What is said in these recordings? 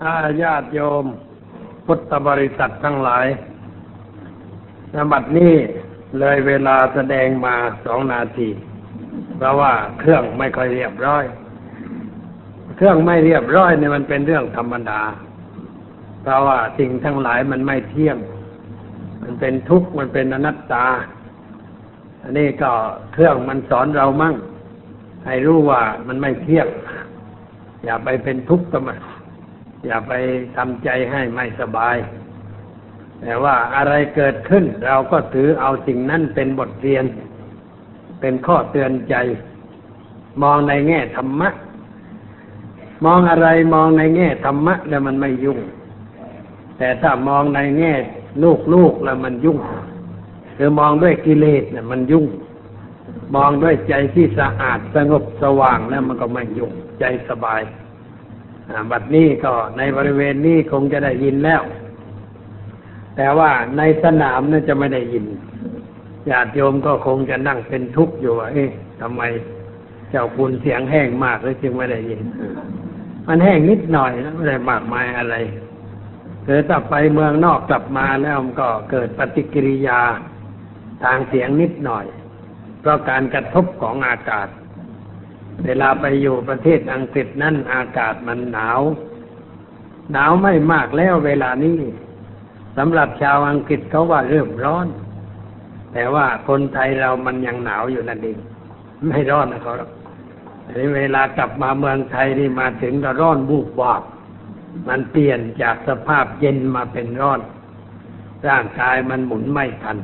อาญาติโยม พุทธบริษัททั้งหลายนบัดนี้เลยเวลาแสดงมาสองนาที เพราะว่าเครื่องไม่ค่อยเรียบร้อย เครื่องไม่เรียบร้อยเนี่ยมันเป็นเรื่องธรรมดา เพราะว่าสิ่งทั้งหลายมันไม่เที่ยง มันเป็นทุกข์มันเป็นอนัตตา อันนี้ก็เครื่องมันสอนเรามั่ง ให้รู้ว่ามันไม่เที่ยง อย่าไปเป็นทุกข์กับมัน อย่าไปทำใจให้ไม่สบาย แต่ว่าอะไรเกิดขึ้น เราก็ถือเอาสิ่งนั้นเป็นบทเรียน เป็นข้อเตือนใจ มองในแง่ธรรมะ มองอะไรมองในแง่ธรรมะ แล้วมันไม่ยุ่ง แต่ถ้ามองในแง่ลูกลูกแล้วมันยุ่งคือมองด้วยกิเลสเนี่ยมันยุ่ง มองด้วยใจที่สะอาดสงบสว่างแล้วมันก็ไม่ยุ่ง ใจสบาย บัดนี้ก็ในบริเวณนี้คงจะได้ยินแล้ว แต่ว่าในสนามนั่นจะไม่ได้ยินญาติโยมก็คงจะนั่งเป็นทุกข์อยู่ว่าเอ๊ะทำไมเจ้าคุณเสียงแห้งมากเลยจึงไม่ได้ยิน มันแห้งนิดหน่อยนะไม่ได้มากมายอะไรเกิดถ้าไปเมืองนอกกลับมาแล้วมันก็เกิดปฏิกิริยาทางเสียงนิดหน่อย เพราะการกระทบของอากาศ เวลาไปอยู่ประเทศอังกฤษนั่นอากาศมันหนาว หนาวไม่มากแล้วเวลานี้สำหรับชาวอังกฤษเขาว่าเริ่มร้อน แต่ว่าคนไทยเรามันยังหนาวอยู่นั่นเองไม่ร้อนนะเขาทีเวลากลับมาเมืองไทยนี่มาถึงก็ร้อนบูบวาบมันเปลี่ยนจากสภาพเย็นมาเป็นร้อน ร่างกายมันหมุนไม่ทัน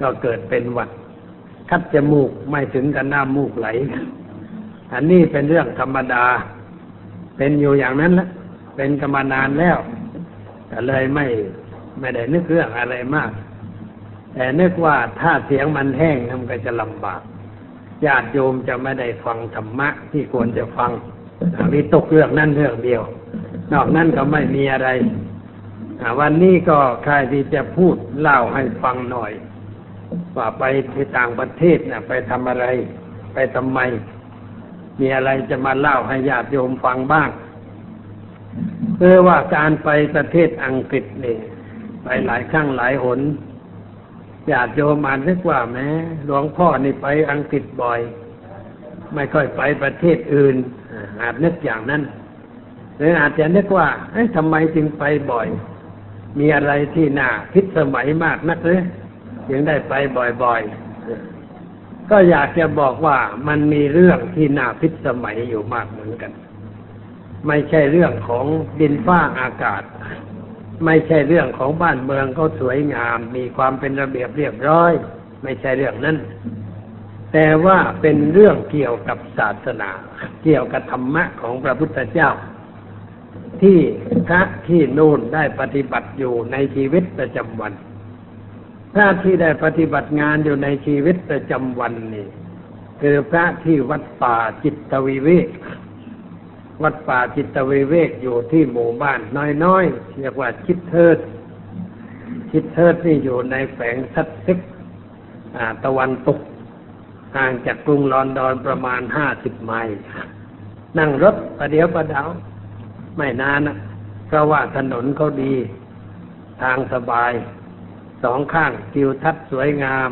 ก็เกิดเป็นหวัด คัดจมูกไม่ถึงกับน้ำมูกไหล อันนี้เป็นเรื่องธรรมดา เป็นอยู่อย่างนั้นละเป็นกันมานานแล้วแต่เลยไม่ไม่ได้นึกเรื่องอะไรมาก แต่นึกว่าถ้าเสียงมันแห้งมันก็จะลำบากญาติโยมจะไม่ได้ฟังธรรมะที่ควรจะฟังมีตกเรื่องนั่นเรื่องเดียว นอกนั้นก็ไม่มีอะไรวันนี้ก็ใครที่จะพูดเล่าให้ฟังหน่อย ว่าไปที่ต่างประเทศนะไปทำอะไร ไปทำไม มีอะไรจะมาเล่าให้ญาติโยมฟังบ้างเพื่อว่าการไปประเทศอังกฤษนี่ไปหลายครั้งหลายหนญาติโยมอ่านนึกว่าแม้หลวงพ่อนี่ไปอังกฤษบ่อย ไม่ค่อยไปประเทศอื่นอาจนึกอย่างนั้นหรืออาจจะนึกว่าเอ๊ะทำไมจึงไปบ่อย มีอะไรที่น่าพิสมัยมากนักเลยจึงได้ไปบ่อยๆ ก็อยากจะบอกว่ามันมีเรื่องที่น่าพิสมัยอยู่มากเหมือนกัน ไม่ใช่เรื่องของดินฟ้าอากาศ ไม่ใช่เรื่องของบ้านเมืองเขาสวยงาม มีความเป็นระเบียบเรียบร้อย ไม่ใช่เรื่องนั้น แต่ว่าเป็นเรื่องเกี่ยวกับศาสนา เกี่ยวกับธรรมะของพระพุทธเจ้า ที่พระที่นู่นได้ปฏิบัติอยู่ในชีวิตประจำวัน พระที่ได้ปฏิบัติงานอยู่ในชีวิตประจำวันนี่คือพระที่วัดป่าจิตวิเวก วัดป่าจิตเวเวกอยู่ที่หมู่บ้านน้อยๆเรียกว่าชิดเทิด ชิดเทิดนี่อยู่ในแฝงซัตซิกตะวันตกห่างจากกรุงลอนดอนประมาณห้าสิบไมล์นั่งรถประเดี๋ยวประดาไม่นานนะเพราะว่าถนนเขาดี ทางสบาย สองข้างทิวทัศน์สวยงาม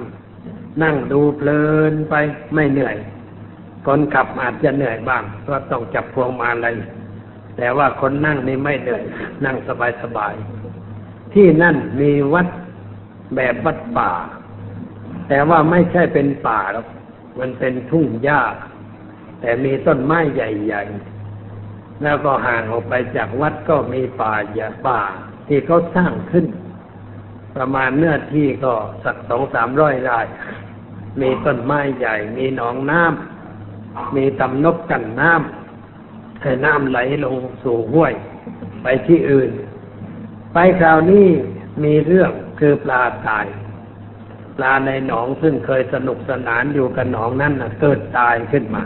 นั่งดูเพลินไปไม่เหนื่อย คนขับอาจจะเหนื่อยบ้างเพราะต้องจับพวงมาลัยแต่ว่าคนนั่งนี่ไม่เหนื่อย นั่งสบายสบายที่นั่นมีวัดแบบวัดป่า แต่ว่าไม่ใช่เป็นป่าหรอกมันเป็นทุ่งหญ้า แต่มีต้นไม้ใหญ่ๆ แล้วก็ห่างออกไปจากวัดก็มีป่าใหญ่ป่า ที่เขาสร้างขึ้น ประมาณเนื้อที่ก็สักสองสามร้อยไร่ มีต้นไม้ใหญ่ มีหนองน้ำ มีตำนบกันน้ำให้น้ำไหลลงสู่ห้วย ไปที่อื่น ไปคราวนี้มีเรื่องคือปลาตาย ปลาในหนองซึ่งเคยสนุกสนานอยู่กับหนองนั้นนะเกิดตายขึ้นมา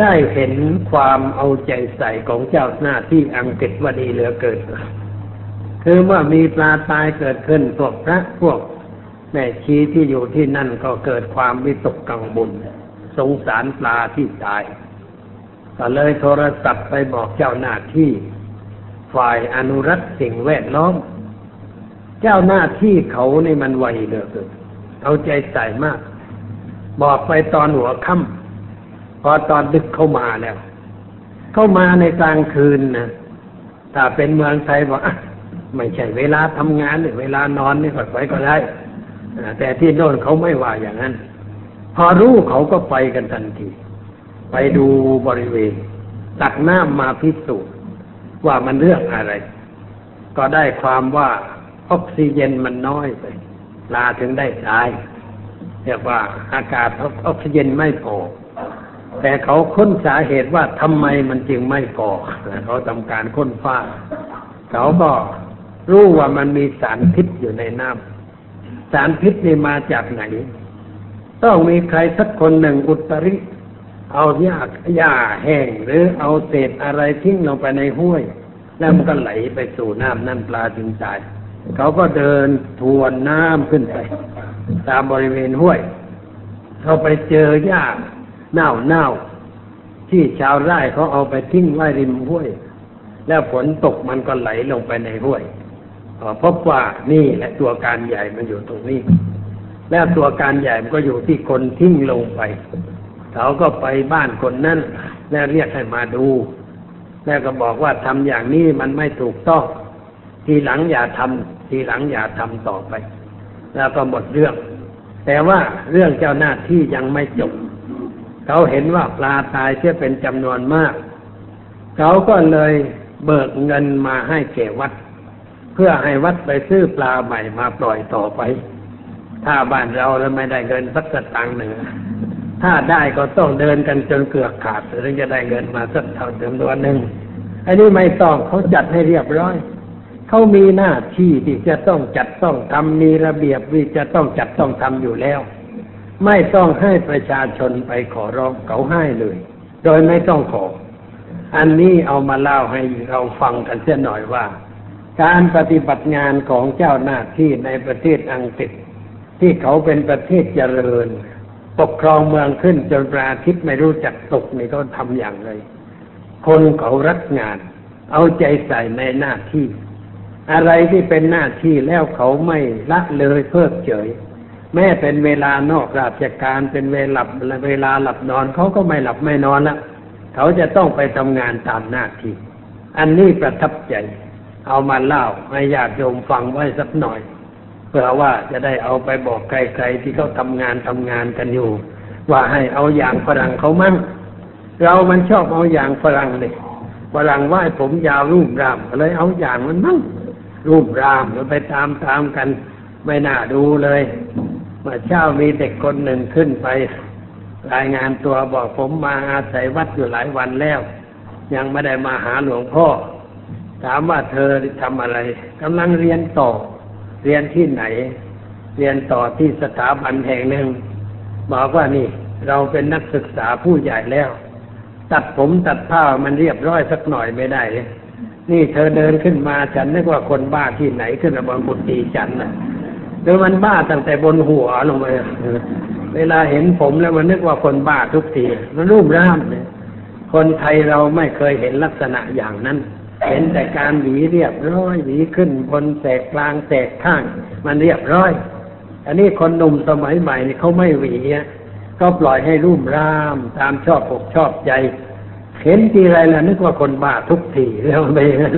ได้เห็นความเอาใจใส่ของเจ้าหน้าที่อังกฤษว่าดีเหลือเกิน คือเมื่อมีปลาตายเกิดขึ้นพวกพระพวกแม่ชีที่อยู่ที่นั่นก็เกิดความวิตกกังวลสงสารปลาที่ตาย ก็เลยโทรศัพท์ไปบอกเจ้าหน้าที่ ฝ่ายอนุรักษ์สิ่งแวดล้อม เจ้าหน้าที่เขาในมันไวเหลือเกินเอาใจใส่มาก บอกไปตอนหัวค่ำพอตอนดึกเข้ามาแล้ว เข้ามาในกลางคืนนะถ้าเป็นเมืองไทยบอก ไม่ใช่เวลาทำงานหรือเวลานอนนี่ก็ไปก็ได้แต่ที่โน่นเขาไม่ว่าอย่างนั้น พอรู้เขาก็ไปกันทันที ไปดูบริเวณ ตักน้ำมาพิสูจน์ว่ามันเรื่องอะไร ก็ได้ความว่าออกซิเจนมันน้อยไปปลาถึงได้ตายเรียกว่าอากาศออกซิเจนไม่พอแต่เขาค้นสาเหตุว่าทำไมมันจึงไม่พอเขาทำการค้นฟ้า เขาก็ รู้ว่ามันมีสารพิษอยู่ในน้ำสารพิษนี่มาจากไหน ต้องมีใครสักคนหนึ่งอุตริ เอาหญ้าหญ้าแห้งหรือเอาเศษอะไรทิ้งลงไปในห้วย แล้วมันก็ไหลไปสู่น้ำนั่นปลาจึงตาย เขาก็เดินทวนน้ำขึ้นไป ตามบริเวณห้วย เขาไปเจอหญ้าเน่าเน่าที่ชาวไร่เขาเอาไปทิ้งไว้ริมห้วย แล้วฝนตกมันก็ไหลลงไปในห้วย พบว่านี่แหละตัวการใหญ่มันอยู่ตรงนี้ แล้วตัวการใหญ่มันก็อยู่ที่คนทิ้งลงไปเขาก็ไปบ้านคนนั้นแล้วเรียกให้มาดู แล้วก็บอกว่าทำอย่างนี้มันไม่ถูกต้อง ทีหลังอย่าทำทีหลังอย่าทำต่อไป แล้วก็หมดเรื่อง แต่ว่าเรื่องเจ้าหน้าที่ยังไม่จบ เขาเห็นว่าปลาตายเสียเป็นจำนวนมาก เขาก็เลยเบิกเงินมาให้แก่วัด เพื่อให้วัดไปซื้อปลาใหม่มาปล่อยต่อไป ถ้าบ้านเราแล้วไม่ได้เงินสักสตางค์หนึ่งถ้าได้ก็ต้องเดินกันจนเกือกขาดถึงจะได้เงินมาสักเท่าจำนวนหนึ่งอันนี้ไม่ต้องเขาจัดให้เรียบร้อยเขามีหน้าที่ที่จะต้องจัดต้องทำมีระเบียบที่จะต้องจัดต้องทำอยู่แล้ว ไม่ต้องให้ประชาชนไปขอร้องเขาให้เลย โดยไม่ต้องขอ อันนี้เอามาเล่าให้เราฟังกันเสียหน่อยว่า การปฏิบัติงานของเจ้าหน้าที่ในประเทศอังกฤษ ที่เขาเป็นประเทศเจริญ ปกครองเมืองขึ้นจนระอาทิตย์ไม่รู้จักตกนี่เขาทำอย่างไร คนเขารักงาน เอาใจใส่ในหน้าที่ อะไรที่เป็นหน้าที่แล้วเขาไม่ละเลยเพิกเฉย แม้เป็นเวลานอกราชการเป็นเวลาเวลาหลับนอนเขาก็ไม่หลับไม่นอนละเขาจะต้องไปทำงานตามหน้าที่ อันนี้ประทับใจ เอามาเล่าให้ญาติโยมฟังไว้สักหน่อย เพื่อว่าจะได้เอาไปบอกใครๆที่เขาทำงานทำงานกันอยู่ ว่าให้เอาอย่างฝรั่งเขามั่งเรามันชอบเอาอย่างฝรั่งเลยฝรั่งว่าให้ผมยาวรูปรามก็เลยเอาอย่างมันมั่งรูปรามแล้วไปตามตามๆกัน ไม่น่าดูเลยเมื่อเช้ามีเด็กคนหนึ่งขึ้นไป รายงานตัวบอกผมมาอาศัยวัดอยู่หลายวันแล้ว ยังไม่ได้มาหาหลวงพ่อ ถามว่าเธอทำอะไรกำลังเรียนต่อ เรียนที่ไหน เรียนต่อที่สถาบันแห่งหนึ่ง บอกว่านี่ เราเป็นนักศึกษาผู้ใหญ่แล้ว ตัดผมตัดผ้ามันเรียบร้อยสักหน่อยไม่ได้เลยนี่เธอเดินขึ้นมาฉันนึกว่าคนบ้าที่ไหนขึ้นมาบนกุฏิฉันนะเดี๋ยวมันบ้าตั้งแต่บนหัวลงไปเวลาเห็นผมแล้วมันนึกว่าคนบ้าทุกทีมันรูปร่างเลยคนไทยเราไม่เคยเห็นลักษณะอย่างนั้น เห็นแต่การหวีเรียบร้อยหวีขึ้นบนแสกกลางแสกข้าง มันเรียบร้อย อันนี้คนหนุ่มสมัยใหม่นี่เขาไม่หวีก็ปล่อยให้รุ่มร่าม ตามชอบอกชอบใจ เห็นทีไรแล้วนึกว่าคนบ้าทุกทีแล้วไปอย่างนั้น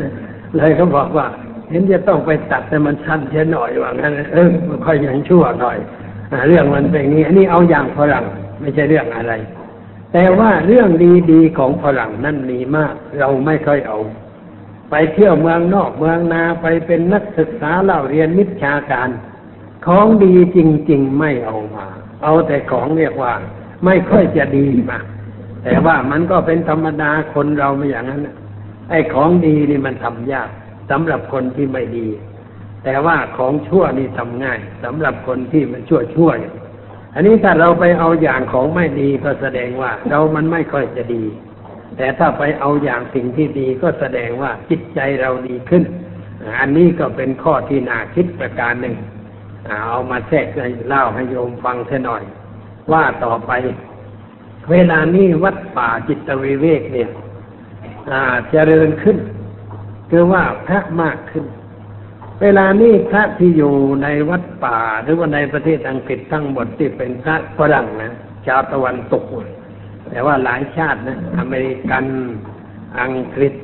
เลยเขาบอกว่า เห็นจะต้องไปตัดแต่มันสั้นเสียหน่อยว่างั้นเออมันค่อยยังชั่วหน่อยอเรื่องมันเป็นอย่างนี้ อันนี้เอาอย่างฝรั่งไม่ใช่เรื่องอะไร แต่ว่าเรื่องดีๆของฝรั่งนั่นมีมาก เราไม่ค่อยเอา ไปเที่ยวเมืองนอกเมืองนาไปเป็นนักศึกษาเล่าเรียนวิชาการ ของดีจริง ๆ ไม่เอามา เอาแต่ของเรียกว่า ไม่ค่อยจะดีมาแต่ว่ามันก็เป็นธรรมดาคนเราไม่อย่างนั้นไอ้ของดีนี่มันทำยากสำหรับคนที่ไม่ดี แต่ว่าของชั่วนี่ทำง่ายสำหรับคนที่มันชั่วชั่วอย่อันนี้ถ้าเราไปเอาอย่างของไม่ดีก็แสดงว่า เรามันไม่ค่อยจะดี แต่ถ้าไปเอาอย่างสิ่งที่ดีก็แสดงว่าจิตใจเราดีขึ้น อันนี้ก็เป็นข้อที่น่าคิดประการหนึ่ง เอามาแทรกให้เล่าให้โยมฟังเสียหน่อย ว่าต่อไป เวลานี้วัดป่าจิตวิเวกเนี่ยอ่าเจริญขึ้น คือว่าพระมากขึ้น เวลานี้พระที่อยู่ในวัดป่าหรือว่าในประเทศอังกฤษทั้งหมดที่เป็นพระฝรั่งนะชาวตะวันตก แต่ว่าหลายชาตินะ อเมริกันอังกฤษ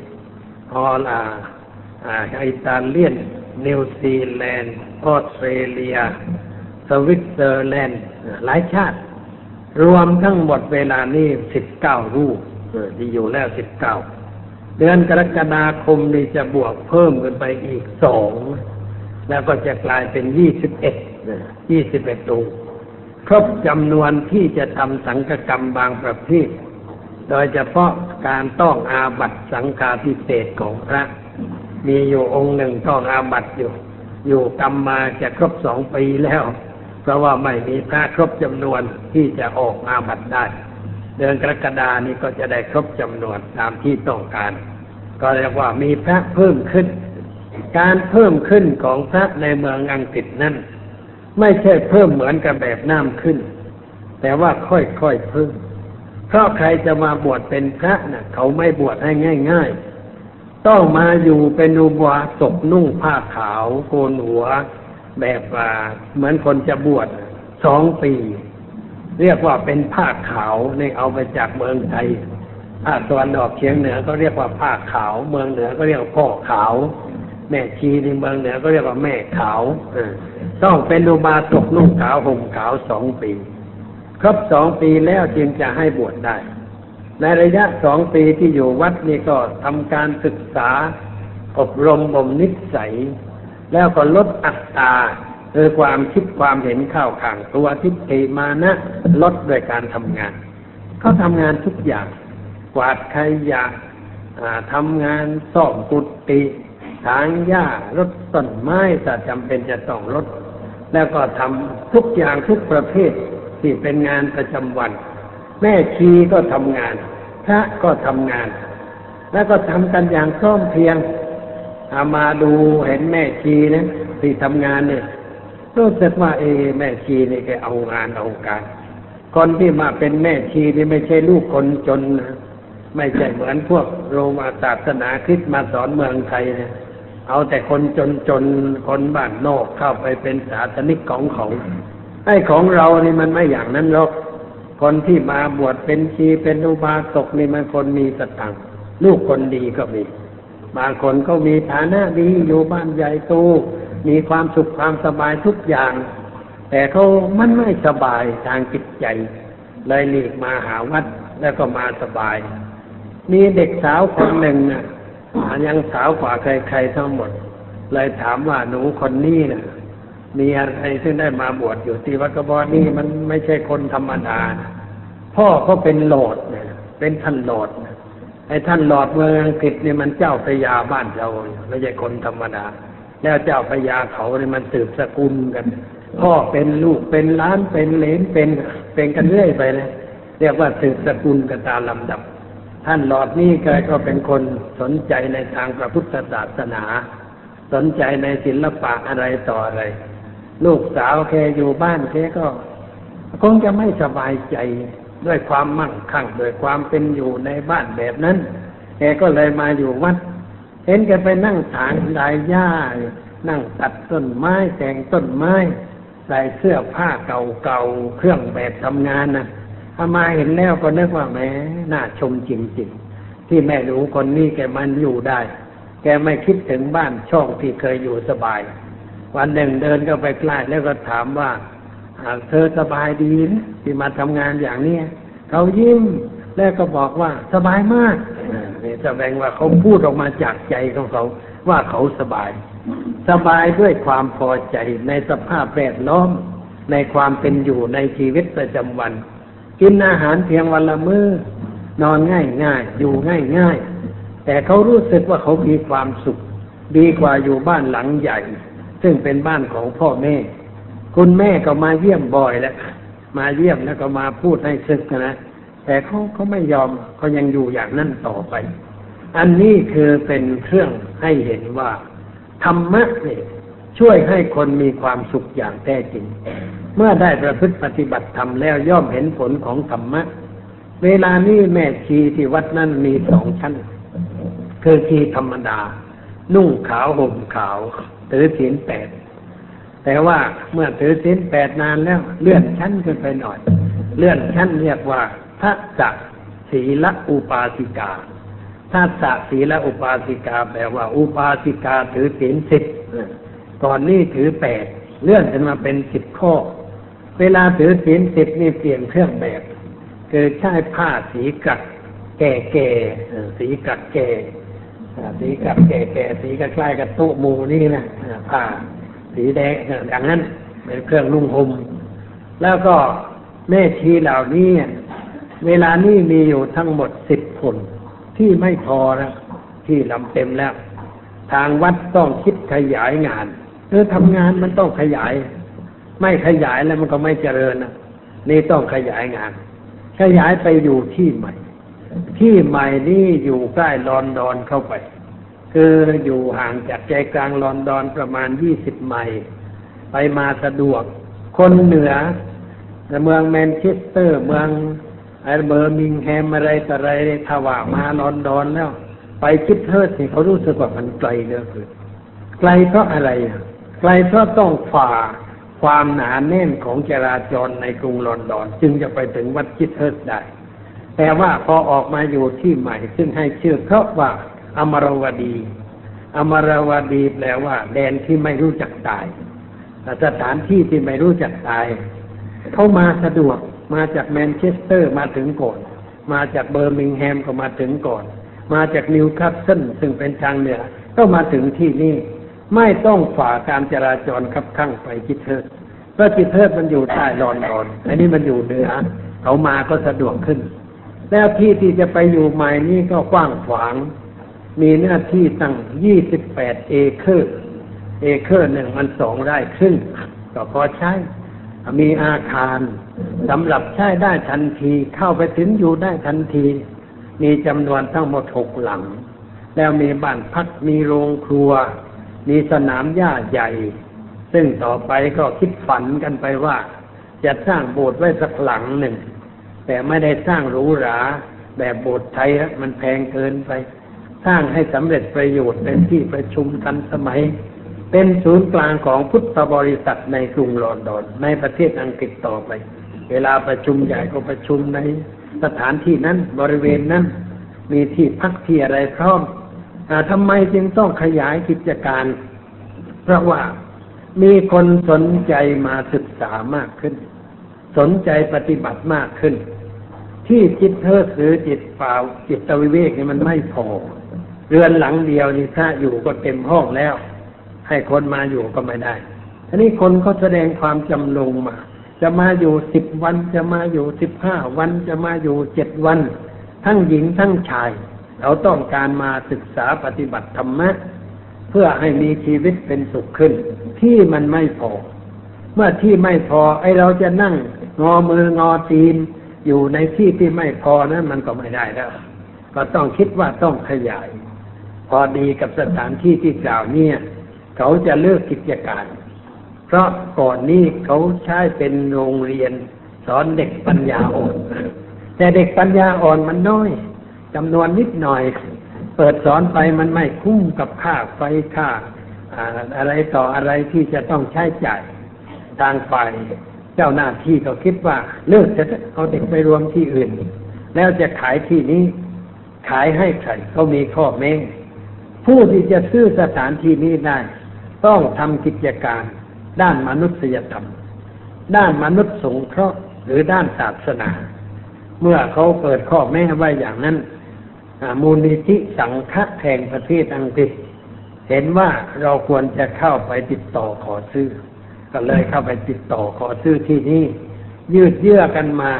ฮอลแลนด์ อ่าอิตาเลียน นิวซีแลนด์ออสเตรเลีย สวิตเซอร์แลนด์ หลายชาติ รวมทั้งหมดเวลานี้สิบเก้ารูปที่อยู่แล้วสิบเก้าเดือนกรกฎาคมนี่จะบวกเพิ่มขึ้นไปอีกสอง แล้วก็จะกลายเป็นยี่สิบเอ็ดยี่สิบเอ็ดอง ครบจำนวนที่จะทำสังฆกรรมบางประเภท โดยเฉพาะการต้องอาบัตสังฆาทิเศษของพระ มีอยู่องค์หนึ่งต้องอาบัตอยู่ อยู่กรรมมาจะครบสองปีแล้ว เพราะว่าไม่มีพระครบจำนวนที่จะออกอาบัตได้ เดือนกรกฎานี้ก็จะได้ครบจำนวนตามที่ต้องการ ก็เรียกว่ามีพระเพิ่มขึ้น การเพิ่มขึ้นของพระในเมืองอังกฤษนั้น ไม่ใช่เพิ่มเหมือนกับแบบน้ำขึ้น แต่ว่าค่อยๆเพิ่ม เพราะใครจะมาบวชเป็นพระนะ่ะ เขาไม่บวชให้ง่าย ๆ ต้องมาอยู่เป็นอุบาสกนุ่งผ้าขาว โกนหัว แบบเหมือนคนจะบวชสองปี เรียกว่าเป็นผ้าขาวในเอาไปจากเมืองไทยภาคตะวันออกเฉียงเหนือก็เรียกว่าผ้าขาว เมืองเหนือก็เรียกว่าพ่อขาว แม่ชีในเมืองเหนือก็เรียกว่าแม่ขาวต้องเป็นอุบาสกนุ่งขาวห่มขาวสองปี ครบสองปีแล้วจึงจะให้บวชได้ ในระยะสองปีที่อยู่วัดนี่ก็ทำการศึกษา อบรมบ่มนิสัย แล้วก็ลดอัตราคือความคิดความเห็นเข้าข้างตัวทิฏฐิมานะลดโดยการทำงานเขาทำงานทุกอย่าง กวาดขยะอ่าทำงานซ่อมกุฏิ ถางหญ้ารดต้นไม้ถ้าจำเป็นจะต้องรดแล้วก็ทำทุกอย่างทุกประเภทที่เป็นงานประจำวัน แม่ชีก็ทำงาน พระก็ทำงาน แล้วก็ทำกันอย่างพร้อมเพรียงอามาดูเห็นแม่ชีนะที่ทำงานเนี่ยรู้สึกว่าเอ แม่ชีนี่แกเอางานเอาการ คนที่มาเป็นแม่ชีนี่ไม่ใช่ลูกคนจนนะไม่ใช่เหมือนพวกโรมาศาสนาคริสต์มาสอนเมืองไทยนะ เอาแต่คนจนจนคนบ้านนอกเข้าไปเป็นศาสนิกของเขาไอ้ของเรานี่มันไม่อย่างนั้นหรอก คนที่มาบวชเป็นชีเป็นอุบาสกนี่มันคนมีสตังลูกคนดีก็มี บางคนก็มีฐานะดีอยู่บ้านใหญ่โตมีความสุขความสบายทุกอย่าง แต่เขามันไม่สบายทางจิตใจ เลยหลีกมาหาวัดแล้วก็มาสบาย มีเด็กสาวคนหนึ่งน่ะ อันยังสาวกว่าใครๆทั้งหมด เลยถามว่าหนูคนนี้น่ะมีอะไรที่ได้มาบวชอยู่ที่วัดกระบอกนี่มันไม่ใช่คนธรรมดานะพ่อก็เป็นโหลดเนี่ยเป็นท่านโหลดนะไอ้ท่านหลอดเมืองอังกฤษเนี่ยมันเจ้าพระยาบ้านเราไม่ใช่คนธรรมดา แล้วเจ้าพระยาเขาเนี่ยมันสืบสกุลกันพ่อเป็นลูกเป็นล้านเป็นเลนเป็นเป็นกันเรื่อยไปเลยเรียกว่าสืบสกุลกันตามลำดับ ท่านหลอดนี่แกก็เป็นคนสนใจในทางพระพุทธศาสนา สนใจในศิลปะอะไรต่ออะไร ลูกสาวแกอยู่บ้านแกก็ คงจะไม่สบายใจด้วยความมั่งคั่งโดยความเป็นอยู่ในบ้านแบบนั้นแกก็เลยมาอยู่วัด เห็นแกไปนั่งถางลายหญ้า นั่งตัดต้นไม้แต่งต้นไม้ใส่เสื้อผ้าเก่าๆเครื่องแบบทำงานนะ ถ้ามาเห็นแล้วก็นึกว่าแหมน่าชมจริงๆ ที่แม่หนูคนนี้แกมันอยู่ได้ แกไม่คิดถึงบ้านช่องที่เคยอยู่สบาย วันหนึ่งเดินก็ไปใกล้แล้วก็ถามว่าเธอสบายดีนะที่มาทำงานอย่างเนี้ยเขายิ้มแล้วก็บอกว่าสบายมากนี่แสดงว่าเขาพูดออกมาจากใจของเขา ว่าเขาสบาย สบายด้วยความพอใจในสภาพแวดล้อม ในความเป็นอยู่ในชีวิตประจำวัน กินอาหารเพียงวันละมือ้อนอนง่ายง่ายอยู่ง่ายง่ายแต่เขารู้สึกว่าเขามีความสุข ดีกว่าอยู่บ้านหลังใหญ่ ซึ่งเป็นบ้านของพ่อแม่ คุณแม่ก็มาเยี่ยมบ่อยแล้วมาเยี่ยมแล้วก็มาพูดให้ซึกนะแต่เขาเขาไม่ยอมเขายังอยู่อย่างนั้นต่อไป อันนี้คือเป็นเครื่องให้เห็นว่า ธรรมะเนี่ยช่วยให้คนมีความสุขอย่างแท้จริง เมื่อได้ประพฤติปฏิบัติธรรมแล้วย่อมเห็นผลของธรรมะ เวลานี้แม่ชีที่วัดนั้นมีสองชั้น คือชีธรรมดา นุ่งขาวห่มขาวถือศีลแปดแต่ว่าเมื่อถือศีลแปดนานแล้ว เลื่อนชั้นขึ้นไปหน่อย เลื่อนชั้นเรียกว่าทัศศีลอุปาสิกาทัศศีลอุปาสิกาแปลว่า อุปาสิกาถือศีลสิบก่อนนี้ถือแปดเลื่อนขึ้นมาเป็นสิบข้อ เวลาถือศีลสิบนี่เปลี่ยนเครื่องแบบคือใช้ผ้าสีกัดแก่แก่สีกัดแก่สีกัดแก่แก่สีคล้ายๆกับต๊ะหมูนี่นะผ้าสีแดงอย่างนั้นเป็นเครื่องนุ่งห่มแล้วก็แม่ชีเหล่านี้เวลานี้มีอยู่ทั้งหมดสิบคนที่ไม่พอแล้วที่ลำเต็มแล้ว ทางวัดต้องคิดขยายงานเออทำงานมันต้องขยาย ไม่ขยายแล้วมันก็ไม่เจริญนะนี่ต้องขยายงาน ขยายไปอยู่ที่ใหม่ ที่ใหม่นี่อยู่ใกล้ลอนดอนเข้าไป คืออยู่ห่างจากใจกลางลอนดอนประมาณยี่สิบไมล์ไปมาสะดวก คนเหนือเมืองแมนเชสเตอร์เมืองไอเบอร์มิงแฮมอะไรต่ออะไรถ้าว่ามาลอนดอนแล้ว ไปคิดเทิดนี่เขารู้สึกว่ามันไกลเหลือเกินไกลเพราะอะไรอะไกลเพราะต้องฝ่า ความหนาแน่นของจราจรในกรุงลอนดอน จึงจะไปถึงวัดคิดเทิดได้ แต่ว่าพอออกมาอยู่ที่ใหม่ ซึ่งให้ชื่อเขาว่า อมรวดี อมรวดีแปลว่า แดนที่ไม่รู้จักตายสถานที่ที่ไม่รู้จักตาย เขามาสะดวกมาจากแมนเชสเตอร์มาถึงก่อน มาจากเบอร์มิงแฮมก็มาถึงก่อน มาจากนิวคาสเซิลซึ่งเป็นทางเหนือก็มาถึงที่นี่ ไม่ต้องฝ่าการจราจรคับคั่งไป Chithurst เพราะ Chithurst มันอยู่ใต้ลอนดอนอันนี้มันอยู่เหนือเขามาก็สะดวกขึ้น แล้วที่ที่จะไปอยู่ใหม่นี่ก็กว้างขวาง มีเนื้อที่ตั้งยี่สิบแปดเอเคอร์ เอเคอร์หนึ่งมันสองไร่ครึ่งก็พอใช้ มีอาคารสำหรับใช้ได้ทันที เข้าไปถึงอยู่ได้ทันที มีจำนวนทั้งหมดหกหลัง แล้วมีบ้านพักมีโรงครัว มีสนามหญ้าใหญ่ ซึ่งต่อไปก็คิดฝันกันไปว่า จะสร้างโบสถ์ไว้สักหลังหนึ่ง แต่ไม่ได้สร้างหรูหรา แบบโบสถ์ไทยฮะมันแพงเกินไป สร้างให้สำเร็จประโยชน์เป็นที่ประชุมทันสมัย เป็นศูนย์กลางของพุทธบริษัทในกรุงลอนดอนในประเทศอังกฤษต่อไป เวลาประชุมใหญ่ก็ประชุมในสถานที่นั้นบริเวณนั้นมีที่พักที่อะไรพร้อม ทำไมจึงต้องขยายกิจการ เพราะว่ามีคนสนใจมาศึกษามากขึ้น สนใจปฏิบัติมากขึ้น ที่จิตเทิดหรือจิตเปล่าจิตวิเวกนี่มันไม่พอ เรือนหลังเดียวนี่ถ้าอยู่ก็เต็มห้องแล้ว ให้คนมาอยู่ก็ไม่ได้ทีนี้คนก็แสดงความจำลงมา จะมาอยู่สิบวัน จะมาอยู่สิบห้าวัน จะมาอยู่เจ็ดวัน ทั้งหญิงทั้งชาย เราต้องการมาศึกษาปฏิบัติธรรมะ เพื่อให้มีชีวิตเป็นสุขขึ้น ที่มันไม่พอ เมื่อที่ไม่พอ ไอเราจะนั่งงอมืองอตีน อยู่ในที่ที่ไม่พอนั้นมันก็ไม่ได้แล้ว ก็ต้องคิดว่าต้องขยาย พอดีกับสถานที่ที่กล่าวเนี่ย เขาจะเลือกกิจการ เพราะก่อนนี้เขาใช้เป็นโรงเรียน สอนเด็กปัญญาอ่อน แต่เด็กปัญญาอ่อนมันน้อย จำนวนนิดหน่อย เปิดสอนไปมันไม่คุ้มกับค่าไฟค่าอะไรต่ออะไรที่จะต้องใช้จ่ายทางฝ่ายเจ้าหน้าที่ก็คิดว่าเลิกจะเอาเด็กไปรวมที่อื่น แล้วจะขายที่นี้ ขายให้ใครเขามีข้อแม้ผู้ที่จะซื้อสถานที่นี้ได้ ต้องทำกิจการ ด้านมนุษยธรรม ด้านมนุษย์สงเคราะห์หรือด้านศาสนา เมื่อเขาเปิดข้อแม้ไว้อย่างนั้น มูลนิธิสังฆะแห่งประเทศอังกฤษ เห็นว่าเราควรจะเข้าไปติดต่อขอซื้อ ก็เลยเข้าไปติดต่อขอซื้อที่นี่ยืดเยื้อกันมา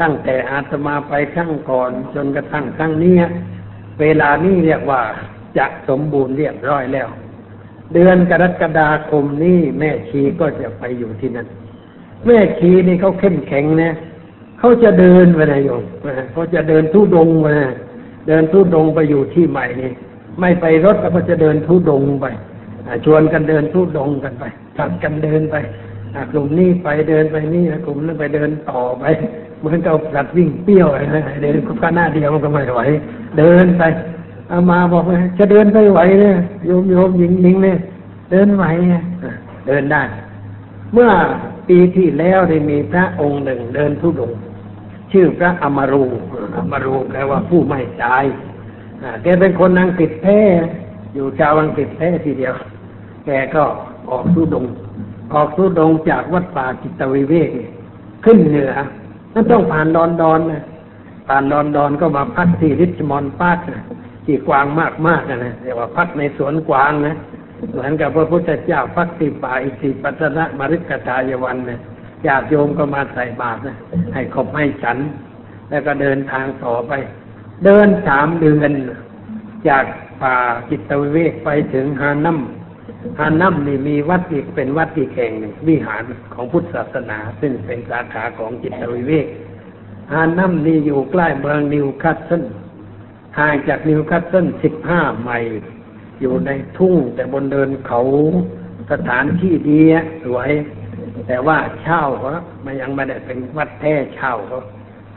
ตั้งแต่อาตมาไปครั้งก่อนจนกระทั่งครั้งนี้เวลานี้เรียกว่าจะสมบูรณ์เรียบร้อยแล้ว เดือนกรกฎาคมนี้แม่ชีก็จะไปอยู่ที่นั่นแม่ชีนี่เขาเข้มแข็งนะเขาจะเดินไปนะโยมเขาจะเดินทุดงไปนะ เดินทุดงไปอยู่ที่ใหม่นี่ไม่ไปรถแล้วก็จะเดินทุดงไปชวนกันเดินทุดงกันไปผัดกันเดินไปกลุ่มนี้ไปเดินไปนี่นะกลุ่มนั้นไปเดินต่อไปเหมือนกับสัตว์วิ่งเปรี้ยวอะไรนะเดินก็หน้าเดียวมันก็ไม่ไหวเดินไปเอามาบอกว่าจะเดินไปไหวเนี่ยโยมโยมหญิงหญิงเนี่ยเดินไหวเดินได้ เมื่อปีที่แล้วได้มีพระองค์หนึ่งเดินทุดง ชื่อพระอมรูอมรูแปลว่าผู้ไม่ตายอ่าแกเป็นคนอังกฤษแท้ อยู่ชาวอังกฤษแท้ทีเดียว แกก็ออกธุดงค์ออกธุดงค์จากวัดป่าจิตวิเวกเนี่ยขึ้นเหนือนั่นต้องผ่านลอนดอนนะผ่านลอนดอนก็มาพักที่ Richmond Park นะที่กวางมากมากๆนะเรียกว่าพักในสวนกวางนะเหมือนกับพระพุทธเจ้าพักที่ป่าอิสิปตนะมฤคทายวันนะ ญาติโยมก็มาใส่บาตรนะให้ขบให้ฉัน แล้วก็เดินทางต่อไป เดินสามเดือน จากป่าจิตวิเวกไปถึง Harnham Harnham นี่มีวัดอีกเป็นวัดอีกแห่งหนึ่งวิหารของพุทธศาสนา ซึ่งเป็นสาขาของจิตวิเวก Harnham นี่อยู่ใกล้เมืองนิวคาสเซิลห่างจากนิวคาสเซิลสิบห้าไมล์อยู่ในทุ่งแต่บนเนินเขาสถานที่ดีอะสวย แต่ว่าเช่าเขามันยังไม่ได้เป็นวัดแท้เช่าเขา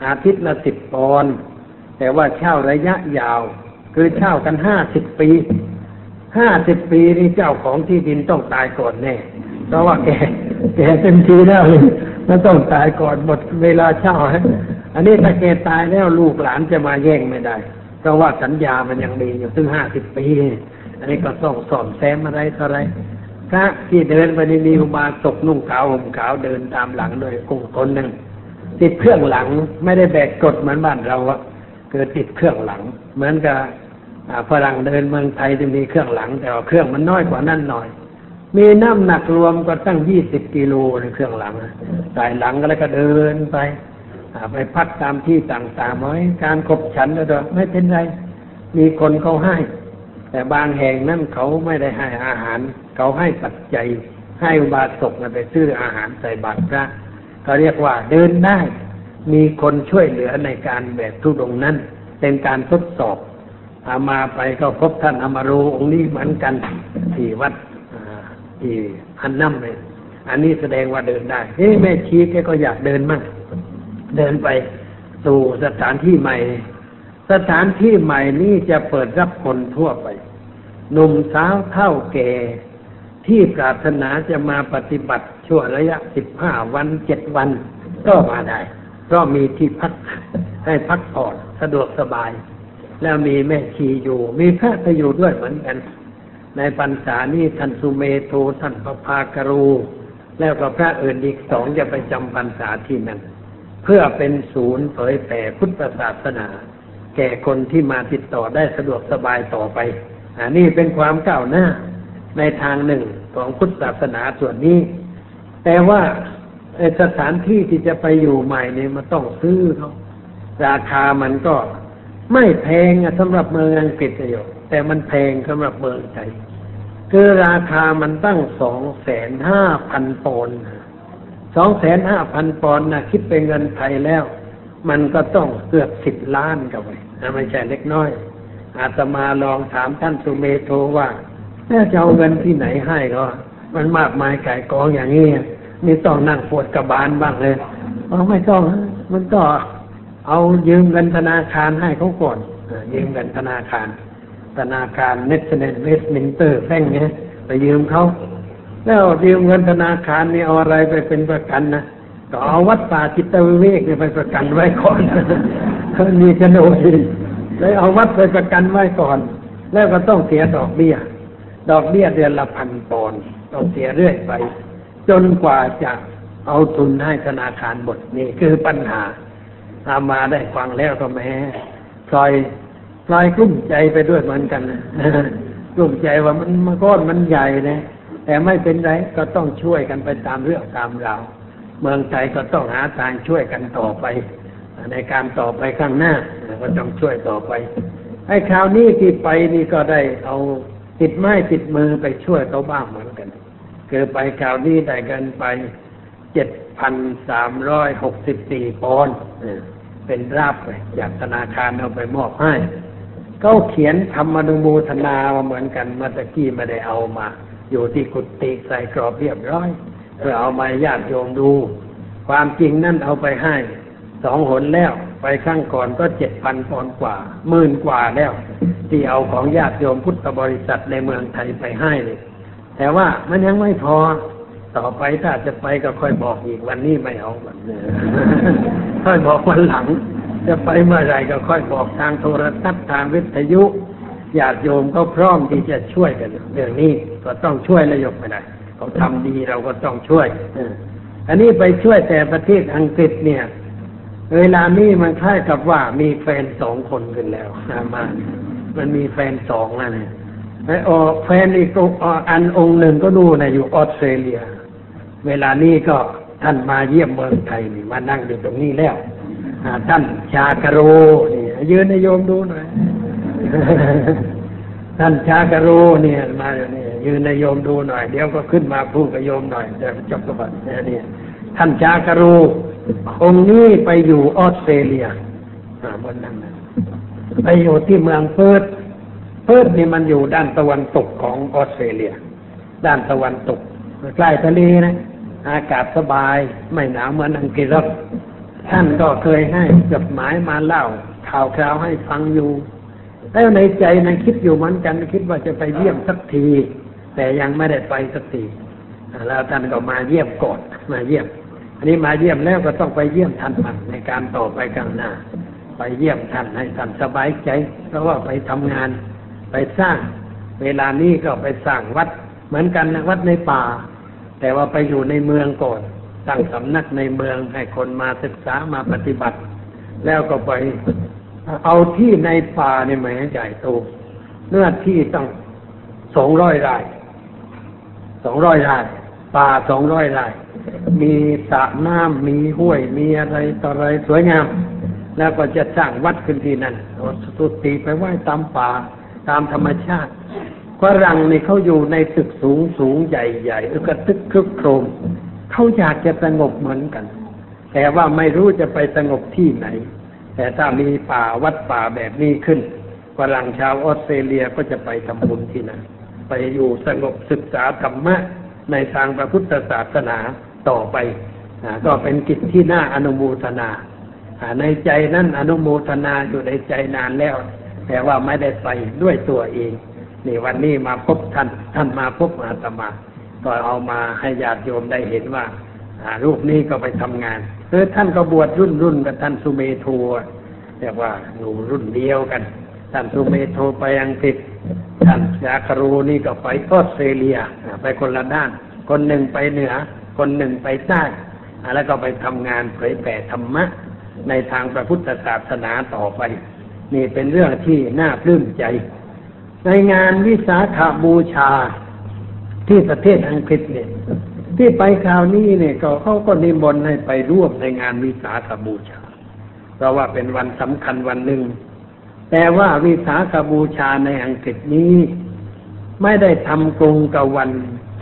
อาทิตย์ละสิบปอนแต่ว่าเช่าระยะยาว คือเช่ากันห้าสิบปีห้าสิบปีนี่เจ้าของที่ดินต้องตายก่อนแน่เพราะว่าแกแกเต็มทีแล้วมันต้องตายก่อนหมดเวลาเช่าฮะอันนี้ถ้าแกตายแล้วลูกหลานจะมาแย่งไม่ได้ เพราะว่าสัญญามันยังมีอยู่ถึงห้าสิบปี อันนี้ก็ต้องสอบแซมอะไรต่ออะไร พระที่เดินไปในมีอุบาสกนุ่งขาวห่มขาวเดินตามหลังโดยกุ้งคนหนึ่งติดเครื่องหลังไม่ได้แบกกดเหมือนบ้านเราอะคือติดเครื่องหลัง เหมือนกับฝรั่งเดินเมืองไทยจะมีเครื่องหลัง แต่ว่าเครื่องมันน้อยกว่านั่นหน่อย มีน้ำหนักรวมก็ตั้งยี่สิบกิโลในเครื่องหลังะใส่หลังก็แล้วก็เดินไปไปพักตามที่ต่างๆไว้การขบฉันแล้วก็ไม่เป็นไร มีคนเขาให้ แต่บางแห่งนั่นเขาไม่ได้ให้อาหาร เขาให้ปัจจัยให้อุบาสกไปซื้ออาหารใส่บาตรพระเขาเรียกว่าเดินได้ มีคนช่วยเหลือในการแบกทุดงนั้น เป็นการทดสอบอามาไปก็พบท่านอมารูองค์นี้เหมือนกันที่วัดอ่าที่ฮันนัมเลยอันนี้แสดงว่าเดินได้เฮ้แม่ชีแกก็อยากเดินมั่งเดินไปสู่สถานที่ใหม่ สถานที่ใหม่นี้จะเปิดรับคนทั่วไป หนุ่มสาวเท่าแก่ ที่ปรารถนาจะมาปฏิบัติชั่วระยะสิบห้าวันเจ็ดวัน ก็มาได้ เพราะมีที่พักให้พักผ่อนสะดวกสบาย แล้วมีแม่ชีอยู่ มีพระไปอยู่ด้วยเหมือนกัน ในพรรษานี้ท่านสุเมโทท่านพระภากรู แล้วก็พระอื่นอีกสองจะไปจำพรรษาที่นั่นเพื่อเป็นศูนย์เผยแผ่พุทธศาสนา แก่คนที่มาติดต่อได้สะดวกสบายต่อไป อันนี้เป็นความก้าวหน้าในทางหนึ่งของพุทธศาสนาส่วนนี้ แต่ว่าสถานที่ที่จะไปอยู่ใหม่เนี่ยมันต้องซื้อเขาราคามันก็ไม่แพงสำหรับเมืองอังกฤษอะโยมแต่มันแพงสำหรับเมืองไทยคือราคามันตั้งสองแสนห้าพันปอนด์สองแสนห้าพันปอนด์นะคิดเป็นเงินไทยแล้ว มันก็ต้องเกือบสิบล้านกันไปนะไม่ใช่เล็กน้อย อาตมาลองถามท่านสุเมโทว่าแล้วจะเอาเงินที่ไหนให้ก็มันมากมายไก่กองอย่างนี้นี่ต้องนั่งปวดกระบาลบ้างเลยเอาไม่ต้อง มันก็เอายืมเงินธนาคารให้เขาก่อนยืมเงินธนาคาร ธนาคาร National Westminster Bank เนี่ยไปยืมเขาแล้วยืมเงินธนาคารนี่เอาอะไรไปเป็นประกันนะก็เอาวัดป่าจิตวิเวกเนี่ยไปประกันไว้ก่อนมีโฉนด เลยเอาวัดไปประกันไว้ก่อน แล้วก็ต้องเสียดอกเบี้ย ดอกเบี้ยเดือนละพันปอนด์ต้องเสียเรื่อยไป จนกว่าจะเอาทุนให้ธนาคารหมดนี่คือปัญหาตามมาได้ฟังแล้วก็แม้พลอยพลอยกลุ้มใจไปด้วยเหมือนกันนะกลุ้มใจว่ามันมันก้อนมันใหญ่นะแต่ไม่เป็นไรก็ต้องช่วยกันไปตามเรื่องตามราวเมืองไทยก็ต้องหาทางช่วยกันต่อไป ในการต่อไปข้างหน้าก็ต้องช่วยต่อไปไอ้คราวนี้ที่ไปนี่ก็ได้เอาติดไม้ติดมือไปช่วยเขาบ้างเหมือนกันคือไปคราวนี้ได้เงินไปเจ็ดพันสามร้อยหกสิบสี่ปอนด์เป็นราบไปจากธนาคารเอาไปมอบให้เขาเขียนธรรมนุโมทนามาเหมือนกันมาตะกี้ไม่ได้เอามา อยู่ที่กุฏิใส่กรอบเรียบร้อยเพื่อเอามาญาติโยมดู ความจริงนั่นเอาไปให้ สองหนแล้ว ไปข้างก่อนก็เจ็ดพันปอนกว่าหมื่นกว่าแล้ว ที่เอาของญาติโยมพุทธบริษัทในเมืองไทยไปให้เลยแต่ว่ามันยังไม่พอต่อไปถ้าจะไปก็ค่อยบอกอีกวันนี้ไม่เอาวันนี้ค่อยบอกวันหลัง จะไปเมื่อไรก็ค่อยบอกทางโทรทัศน์ทางวิทยุญาติโยมก็พร้อมที่จะช่วยกันเรื่องนี้ก็ต้องช่วยระยกไม่ได้เขาทำดีเราก็ต้องช่วยอันนี้ไปช่วยแต่ประเทศอังกฤษเนี่ย เวลานี้มันคล้ายกับว่ามีแฟนสองคนขึ้นแล้วนะมา มันมีแฟนสองแล้วเนี่ยไอ้ออแฟนอีกอ,อันองค์หนึ่งก็ดูนะอยู่ออสเตรเลีย เวลานี้ก็ท่านมาเยี่ยมเมืองไทยนี่มานั่งอยู่ตรงนี้แล้วท่านชากะโรนี่ยืนให้โยมดูหน่อยท่านชากะโรเนี่ย มาเนี่ยยืนให้โยมดูหน่อย เดี๋ยวก็ขึ้นมาพูดกับโยมหน่อยจะจบกับเนี่ยเนี่ยท่านชากะโร องค์นี้ไปอยู่ออสเตรเลียบนนั้นไปอยู่ที่เมืองเพิร์ธเพิร์ธนี่มันอยู่ด้านตะวันตกของออสเตรเลีย ด้านตะวันตกใกล้ทะเลนะ อากาศสบายไม่หนาวเหมือนอังกฤษหรอกท่านก็เคยให้จดหมายมาเล่า ข่าวคราวให้ฟังอยู่ แล้วในใจในคิดอยู่เหมือนกันคิดว่าจะไปเยี่ยมสักที แต่ยังไม่ได้ไปสักทีแล้วท่านก็มาเยี่ยมก่อนมาเยี่ยม นนี้มาเยี่ยมแล้วก็ต้องไปเยี่ยมท่านมันในการต่อไปข้างหน้า ไปเยี่ยมท่านให้ท่านสบายใจ เพราะว่าไปทำงานไปสร้าง เวลานี้ก็ไปสร้างวัด เหมือนกันนะวัดในป่า แต่ว่าไปอยู่ในเมืองก่อนตั้งสำนักในเมืองให้คนมาศึกษามาปฏิบัติ แล้วก็ไปเอาที่ในป่าเนี่ยหมใหญ่โตเนื้อที่ต้องสองร้อยไร่สองร้อยไร่ ป่าสองร้อยไร่ มีสระน้ำมีห้วย มีอะไรต่ออะไรสวยงาม แล้วก็จะสร้างวัดขึ้นที่นั่นเอาสุติไปไหว้ตามป่าตามธรรมชาติฝรั่งนี่เขาอยู่ในตึกสูงสูงใหญ่ใหญ่แล้วก็ตึกครึกโครมเขาอยากจะสงบเหมือนกัน แต่ว่าไม่รู้จะไปสงบที่ไหน แต่ถ้ามีป่าวัดป่าแบบนี้ขึ้นฝรั่งชาวออสเตรเลียก็จะไปทำบุญที่นั่นไปอยู่สงบศึกษาธรรมะ ในทางพระพุทธศาสนาต่อไปก็เป็นกิจที่น่าอนุโมทนาในใจนั้นอนุโมทนาอยู่ในใจนานแล้ว แต่ว่าไม่ได้ไปด้วยตัวเองนี่วันนี้มาพบท่าน ท่านมาพบอาตมาก็เอามาให้ญาติโยมได้เห็นว่าารูปนี้ก็ไปทำงานเออท่านก็บวชรุ่นรุ่นกับท่านสุเมโทเรียกว่าอยู่รุ่นเดียวกัน ท่านสุเมโทไปอังกฤษ ท่านยาคารูนี่ก็ไปออสเตรเลียไปคนละด้าน คนหนึ่งไปเหนือ คนหนึ่งไปใต้แล้วก็ไปทำงานเผยแผ่ธรรมะ ในทางพระพุทธศาสนาต่อไป นี่เป็นเรื่องที่น่าปลื้มใจ ในงานวิสาขาบูชาที่ประเทศอังกฤษเนี่ย ที่ไปคราวนี้เนี่ยก็เขาก็นิมนต์ให้ไปร่วมในงานวิสาขบูชา เพราะว่าเป็นวันสำคัญวันหนึ่ง แต่ว่าวิสาขบูชาในอังกฤษนี้ ไม่ได้ทำตรงกับวัน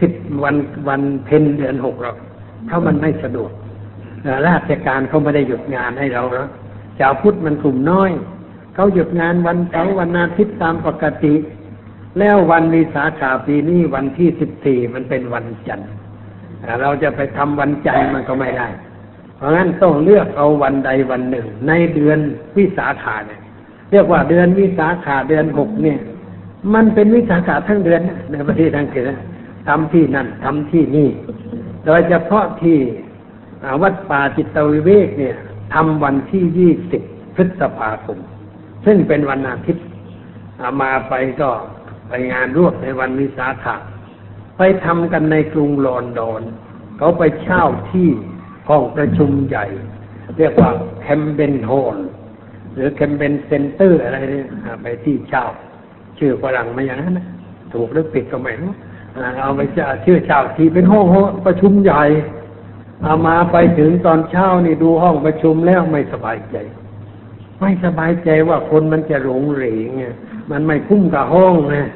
สิบวันวันเพ็ญเดือนหกหรอกเพราะมันไม่สะดวกราชการเขาไม่ได้หยุดงานให้เราหรอกชาวพุทธมันกลุ่มน้อย เขาหยุดงานวันเสาร์วันอาทิตย์ตามปกติ แล้ววันวิสาขาปีนี้วันที่สิบสี่มันเป็นวันจันทร์เราจะไปทำวันจันทร์มันก็ไม่ได้ เพราะงั้นต้องเลือกเอาวันใดวันหนึ่ง ในเดือนวิสาขาเนี่ย เรียกว่าเดือนวิสาขาเดือนหกเนี่ย มันเป็นวิสาขาทั้งเดือนในประเทศอังกฤษนทำที่นั่นทำที่นี่ โดยเฉพาะที่วัดป่าจิตวิเวกเนี่ยทำวันที่ยี่สิบพฤษภาคม ซึ่งเป็นวันอาทิตย์ามาไปก็ไปงานรวมในวันวิสาขะไปทำกันในกรุงลอนดอนเขาไปเช่าที่ห้องประชุมใหญ่ เรียกว่า Camden Hall หรือ Camden Centre อะไรเนี่ยอ่าไปที่เช่าชื่อฝรั่งมาอย่างนั้นนะถูกหรือผิดก็ไม่รู้เอาไปเชื่อเช่าที่เป็นห้องห้องประชุมใหญ่อาตมาไปถึงตอนเช้านี่ดูห้องประชุมแล้วไม่สบายใจ ไม่สบายใจว่าคนมันจะหลงเหลงไงมันไม่คุ้มกับห้องนะ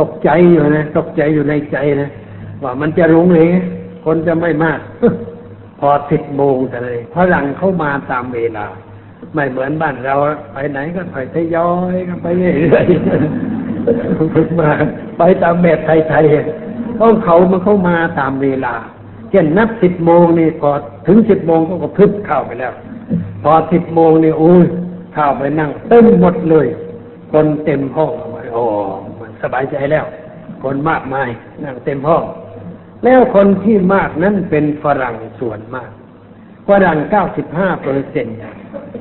ตกใจอยู่นะตกใจอยู่ในใจนะว่ามันจะหลงเหลงคนจะไม่มาก พอสิบโมงแต่เลยฝรั่งเข้ามาตามเวลา ไม่เหมือนบ้านเราไปไหนก็ไปทยอยกันไปเรื่อยๆฝึกมา ไปตามแบบไทยๆต้องเขามันเข้ามาตามเวลาเช่นนับสิบโมงนี่พอถึงสิบโมงก็ก็พึบเข้าไปแล้ว พอสิบโมงนี่โอ้ยเข้าไปนั่งเต็มหมดเลย คนเต็มห้องโอ้มันสบายใจแล้ว คนมากมายนั่งเต็มห้อง แล้วคนที่มากนั้นเป็นฝรั่งส่วนมาก ฝรั่งเก้าสิบห้าเปอร์เซ็นต์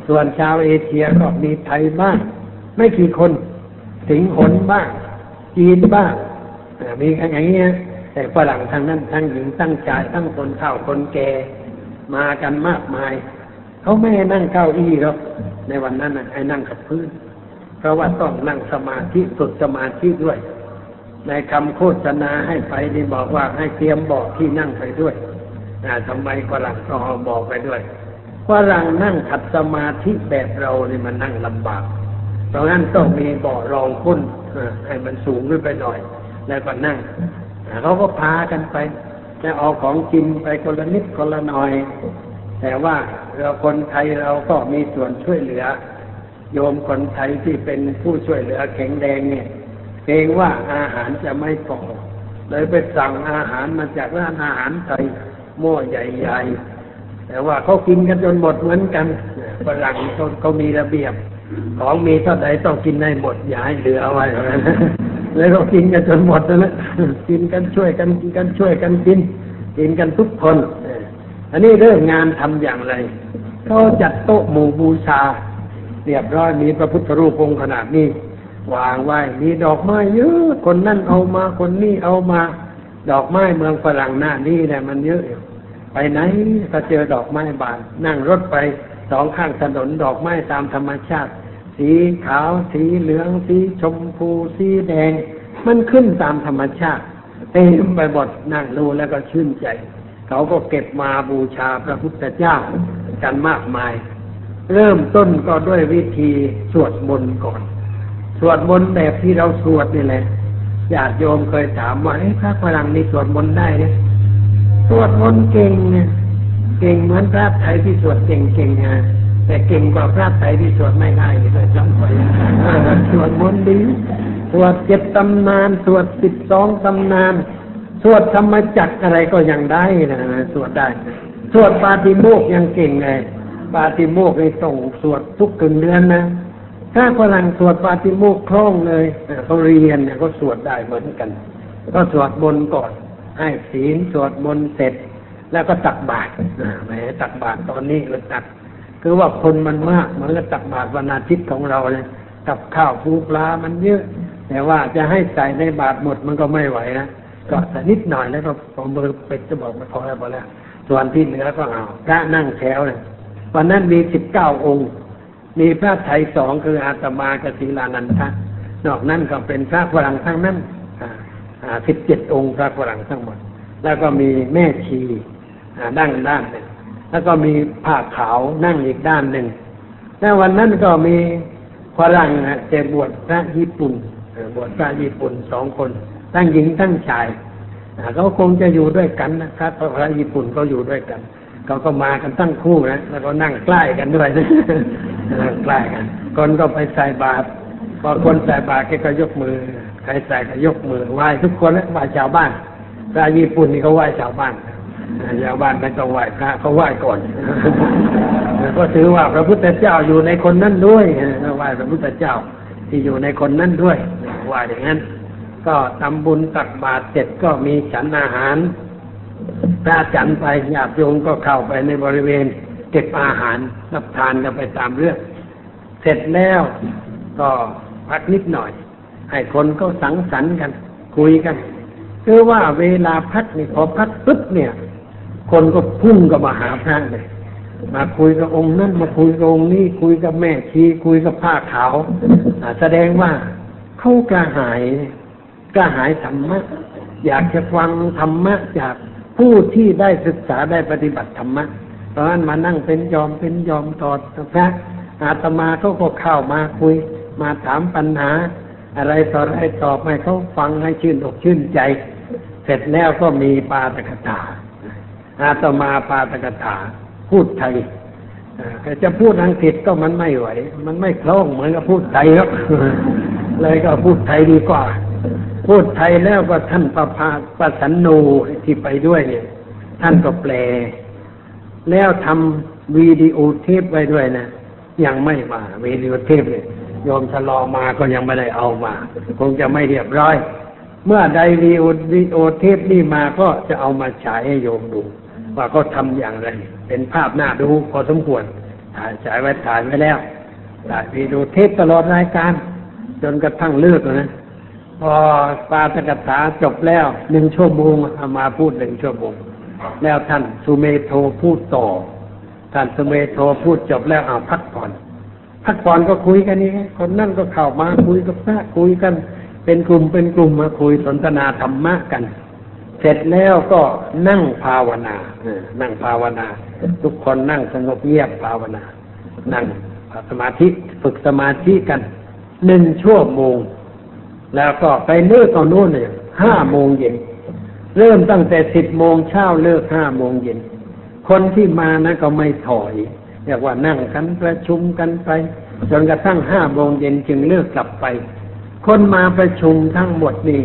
ส่วนชาวเอเชียก็มีไทยบ้าง ไม่กี่คนสิงหนบ้าง จีนบ้าง มีอย่างเงี้ยแต่ฝรั่งทางนั้นทั้งหญิงทั้งชายทั้งคนเฒ่าคนแก่มากันมากมาย เขาไม่ให้นั่งเก้าอี้หรอกในวันนั้นน่ะให้นั่งกับพื้น เพราะว่าต้องนั่งสมาธิฝึกสมาธิด้วย ในคำโฆษณาให้ไปนี่บอกว่าให้เตรียมเบอกที่นั่งไปด้วย ทำไมฝรั่งต้องบอกไปด้วยฝรั่งนั่งขัดสมาธิแบบเราเนี่ยมันนั่งลำบาก เพราะงั้นต้องมีเบาะรองก้นอ่าให้มันสูงขึ้นไปหน่อย แล้วก็นั่งอ่าเขาก็พากันไปจะเอาของกินไปคนละนิดคนละหน่อย แต่ว่าเราคนไทยเราก็มีส่วนช่วยเหลือ โยมคนไทยที่เป็นผู้ช่วยเหลือแข็งแรงเนี่ยเกรงว่าอาหารจะไม่พอเลยไปสั่งอาหารมาจากร้านอาหารไทย หม้อใหญ่ๆ แต่ว่าเขากินกันจนหมดเหมือนกันฝรั่งเขาเขามีระเบียบ ของมีเท่าใดต้องกินให้หมดอย่าให้เหลือเอาไว้เลยเขากินกันจนหมดแล้วนะกินกันช่วยกันกินกันช่วยกันกิน กินกันทุกคนอันนี้เรื่องงานทำอย่างไรเขาจัดโต๊ะหมู่บูชาเรียบร้อยมีพระพุทธรูปองค์ขนาดนี้วางไว้มีดอกไม้เยอะคนนั่นเอามาคนนี้เอามา ดอกไม้เมืองฝรั่งหน้านี่แหละมันเยอะอยู่ ไปไหนก็เจอดอกไม้บาน นั่งรถไปสองข้างถนนดอกไม้ตามธรรมชาติ สีขาว สีเหลือง สีชมพู สีแดง มันขึ้นตามธรรมชาติเต็มไปหมดนั่งดูแล้วก็ชื่นใจ เขาก็เก็บมาบูชาพระพุทธเจ้ากันมากมาย เริ่มต้นก็ด้วยวิธีสวดมนต์ก่อน สวดมนต์แบบที่เราสวดนี่แหละญาติโยมเคยถามว่าพระฝรั่งนี่สวดมนต์ได้เนี่ย สวดมนต์เก่งเนี่ยเก่งเหมือนพระไทยที่สวดเก่งๆนะแต่เก่งกว่าพระไทยที่สวดไม่ได้เลยจำไว้เออสวดมนต์ดีสวดเจ็ดตำนาน สวดสิบสองตำนาน สวดธรรมจักรอะไรก็ยังได้นะสวดได้ สวดปาติโมกข์ยังเก่งเลยปาติโมกข์ในส่งสวดทุกกึ่งเดือนนะถ้าฝรั่งสวดปาติโมกข์คล่องเลยอ่าเขาเรียนเนี่ยเขาสวดได้เหมือนกัน ก็สวดมนก่อน ให้ศีลสวดมนต์เสร็จ แล้วก็ตักบาตรอ่าแหมตักบาตรตอนนี้ก็ตัก คือว่าคนมันมากเหมือนกับตักบาตรวันอาทิตย์ของเราเลยกับข้าวปูปลามันเยอะ แต่ว่าจะให้ใส่ในบาตรหมดมันก็ไม่ไหวนะก็แต่นิดหน่อยแล้วก็พอมือเป็ดจะบอกมาพอแล้วพอแล้วส่วนที่เหลือก็เอาพระนั่งแถวเลยวันนั้นมีสิบเก้าองค์ มีพระไทยสองคืออาตมากบศีลานันทะนอกนั้นก็เป็นพระฝรั่งทั้งนั้น สิบเจ็ดองค์พระฝรั่งทั้งหมด แล้วก็มีแม่ชีอ่าดั้งด้านหนึ่งแล้วก็มีผ้าขาวนั่งอีกด้านหนึ่งแล้ววันนั้นก็มีฝรั่งนะแต่บวชพระญี่ปุ่นบวชพระญี่ปุ่นสองคนทั้งหญิงทั้งชายเขาคงจะอยู่ด้วยกันนะครับเพราะพระญี่ปุ่นเขาอยู่ด้วยกันเขาก็มากันตั้งคู่นะแล้วก็นั่งใกล้กันด้วยนะนั่งใกล้กันคนก็ไปใส่บาตรพอคนใส่บาตรแกก็ยกมือ ใครใส่ก็ยกมือไหว้ทุกคนนะไหว้ชาวบ้านพระญี่ปุ่นนี่เขาไหว้ชาวบ้านชาวบ้านไม่ต้องไหว้พระเขาไหว้ก่อนก็ถือว่าพระพุทธเจ้าอยู่ในคนนั้นด้วยไหว้พระพุทธเจ้าที่อยู่ในคนนั้นด้วยไหว้อย่างนั้น ก็ทำบุญตักบาตรเสร็จก็มีฉันอาหารพระฉันไปญาติโยมก็เข้าไปในบริเวณ เก็บอาหารรับทานกันไปตามเรื่อง เสร็จแล้วก็พักนิดหน่อย ให้คนก็สังสรรค์กัน คุยกัน คือว่าเวลาพักนี่พอพักปุ๊บเนี่ย คนก็พุ่งก็มาหาพระเลยมาคุยกับองค์นั้นมาคุยกับองค์นี้คุยกับแม่ชีคุยกับผ้าขาวแสดงว่าเขากระหายกระหายธรรมะ อยากจะฟังธรรมะจากผู้ที่ได้ศึกษาได้ปฏิบัติธรรมะตอนนั้นมานั่งเป็นยอมเป็นยอมตอดพระอาตมาเขาก็เข้ามาคุย มาถามปัญหา อะไรต่ออะไรตอบให้เขาฟังให้ชื่นอกชื่นใจ เสร็จแล้วก็มีปาตกถาอาตมาปาตกถาพูดไทยแต่จะพูดอังกฤษก็มันไม่ไหว มันไม่คล่องเหมือนกับพูดไทยครับเลยก็พูดไทยดีกว่า พูดไทยแล้วก็ท่านประพาประสันนูที่ไปด้วยเนี่ย ท่านก็แปล แล้วทำวิดีโอเทปไว้ด้วยนะ ยังไม่มาวิดีโอเทปเนี่ย โยมชะลอมาก็ยังไม่ได้เอามา คงจะไม่เรียบร้อย เมื่อใดวิดีโอวิโอเทปนี่มาก็จะเอามาฉายให้โยมดู ว่าเขาทำอย่างไร เป็นภาพหน้าดูพอสมควรถ่ายฉายไว้ถ่ายไว้แล้วถ่ายวิดีโอเทปตลอดรายการ จนกระทั่งเลิกนะพอปาตกถาจบแล้วหนึ่งชั่วโมงเอามาพูดหนึ่งชั่วโมง แล้วท่านสุเมโทพูดต่อ ท่านสุเมโทพูดจบแล้วเอาพักผ่อน พักผ่อนก็คุยกันนี่คนนั่นก็เข้ามาคุยกับพระคุยกัน เป็นกลุ่มเป็นกลุ่มมาคุยสนทนาธรรมะกัน เสร็จแล้วก็นั่งภาวนาเออนั่งภาวนา ทุกคนนั่งสงบเงียบภาวนา นั่งสมาธิฝึกสมาธิกันหนึ่งชั่วโมง แล้วก็ไปเลิกเอาโน่นเนี่ยห้าโมงเย็นเริ่มตั้งแต่สิบโมงเช้าเลิกห้าโมงเย็น คนที่มานะก็ไม่ถอย เรียกว่านั่งกันประชุมกันไป จนกระทั่งห้าโมงเย็นจึงเลิกกลับไป คนมาประชุมทั้งหมดนี่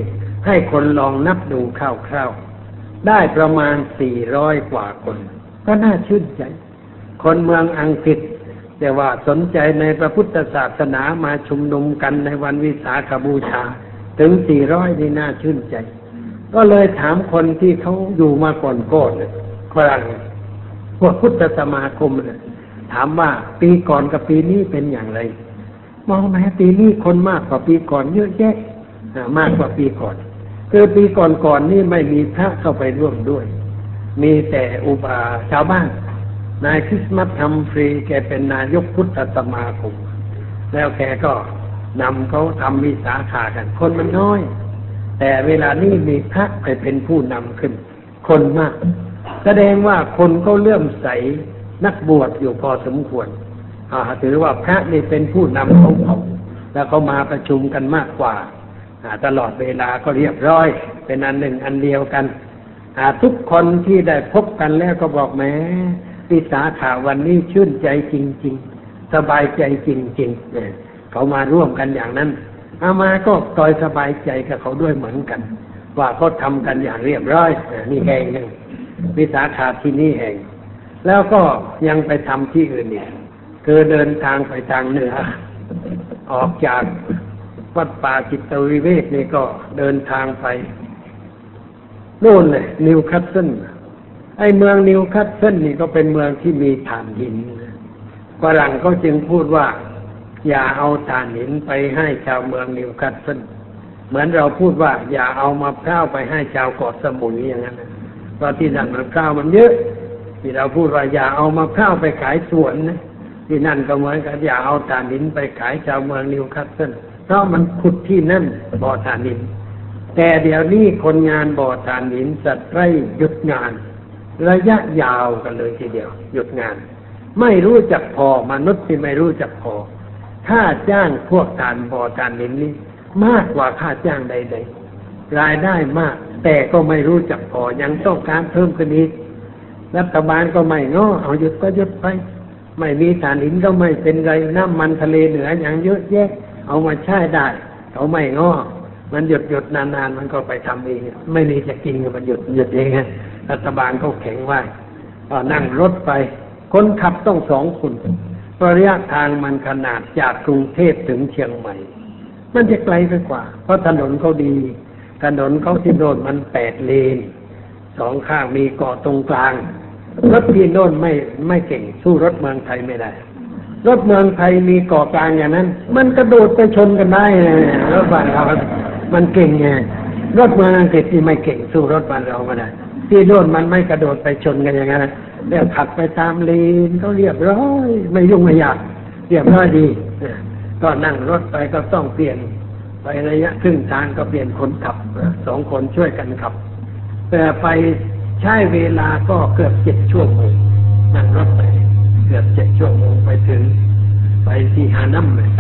ให้คนลองนับดูคร่าวๆ ได้ประมาณสี่ร้อยกว่าคน ก็น่าชื่นใจ คนเมืองอังกฤษ แต่ว่าสนใจในพระพุทธศาสนามาชุมนุมกันในวันวิสาขบูชา ถึงสี่ร้อยนี่น่าชื่นใจ ก็เลยถามคนที่เขาอยู่มาก่อนก่อนเนี่ยฝรั่งพวกพุทธสมาคมเนี่ยามว่าปีก่อนกับปีนี้เป็นอย่างไร มองไหมปีนี้คนมากกว่าปีก่อนเยอะแยะมากกว่าปีก่อน คือปีก่อนๆนนี่ไม่มีพระเข้าไปร่วมด้วย มีแต่อุบาชาวบ้าน นายคริสต์มาสทำฟรีแกเป็นนายกพุทธสมาคมแล้วแกก็นำเขาทำวิสาขากัน คนมันน้อย แต่เวลานี้มีพระไปเป็นผู้นำขึ้น คนมาก แสดงว่าคนเขาเลื่อมใส นักบวชอยู่พอสมควรถือว่าพระนี่เป็นผู้นำของเขาแล้วเขามาประชุมกันมากกว่าตลอดเวลาก็เรียบร้อย เป็นอันหนึ่งอันเดียวกันทุกคนที่ได้พบกันแล้วก็บอกแม้วิสาขาวันนี้ชื่นใจจริง ๆ สบายใจจริงๆเนี่ยเขามาร่วมกันอย่างนั้นอามาก็ตอยสบายใจกับเขาด้วยเหมือนกัน ว่าเขาทำกันอย่างเรียบร้อยนี่แห่งหนึ่งวิสาขาที่นี่แห่ง แล้วก็ยังไปทำที่อื่นอีกคือเดินทางไปทางเหนือ ออกจากวัดป่าจิตวิเวกนี่ก็เดินทางไปนู่นเลยนิวคัสเซิลไอ้เมืองนิวคัสเซิลนี่ก็เป็นเมืองที่มีถ่านหินฝรั่งก็จึงพูดว่า อย่าเอาถ่านหินไปให้ชาวเมืองนิวคัสเซิลเหมือนเราพูดว่า อย่าเอามาพร้าวไปให้ชาวเกาะสมุยอย่างนั้นเพราะที่นั่นมันพร้าวมันเยอะ ที่เราพูดว่าอย่าเอามาพร้าวไปขายสวนนะที่นั่นก็เหมือนกันอย่าเอาถ่านหินไปขายชาวเมืองนิวคัสเซิลเพราะมันขุดที่นั่นบ่อถ่านหิน แต่เดี๋ยวนี้คนงานบ่อถ่านหินสัตว์ไร่หยุดงาน ระยะยาวกันเลยทีเดียว หยุดงาน ไม่รู้จักพอมนุษย์ที่ไม่รู้จักพอค่าจ้างพวกถ่านบ่อถ่านหินนี้ มากกว่าค่าจ้างใด ๆ รายได้มาก แต่ก็ไม่รู้จักพอยังต้องการเพิ่มขึ้นอีก รัฐบาลก็ไม่ง้อเอาหยุดก็หยุดไป ไม่มีถ่านหินก็ไม่เป็นไรน้ำมันทะเลเหนืออย่างเยอะแยะ เอามาใช้ได้เขาไม่ง้อมันหยุดหยุดนานๆมันก็ไปทำเองไม่มีจะกินก็มันหยุดหยุดเองไงรัฐบาลเขาแข็งไว้ก็นั่งรถไป คนขับต้องสองคนเพราะระยะทางมันขนาดจากกรุงเทพถึงเชียงใหม่ มันจะไกลไปกว่า เพราะถนนเขาดี ถนนเขาที่โน่นมันแปดเลน สองข้างมีเกาะตรงกลาง รถที่โน่นไม่ไม่เก่งสู้รถเมืองไทยไม่ได้ รถเมืองไทยมีเกาะกลางอย่างนั้น มันกระโดดไปชนกันได้รถบ้านเรามันเก่งไงรถเมืองอังกฤษที่ไม่เก่งสู้รถบ้านเราไม่ได้ที่โน่นมันไม่กระโดดไปชนกันอย่างนั้นเรียกขับไปตามเลนเขาเรียบร้อยไม่ยุ่งไม่ยากเรียบร้อยดีก็นั่งรถไปก็ต้องเปลี่ยนไประยะครึ่งทางก็เปลี่ยนคนขับสองคนช่วยกันขับ ไปใช้เวลาก็เกือบเจ็ดชั่วโมงนั่งรถไป เกือบเจ็ดชั่วโมงไปถึง ไปที่ฮานัมเลย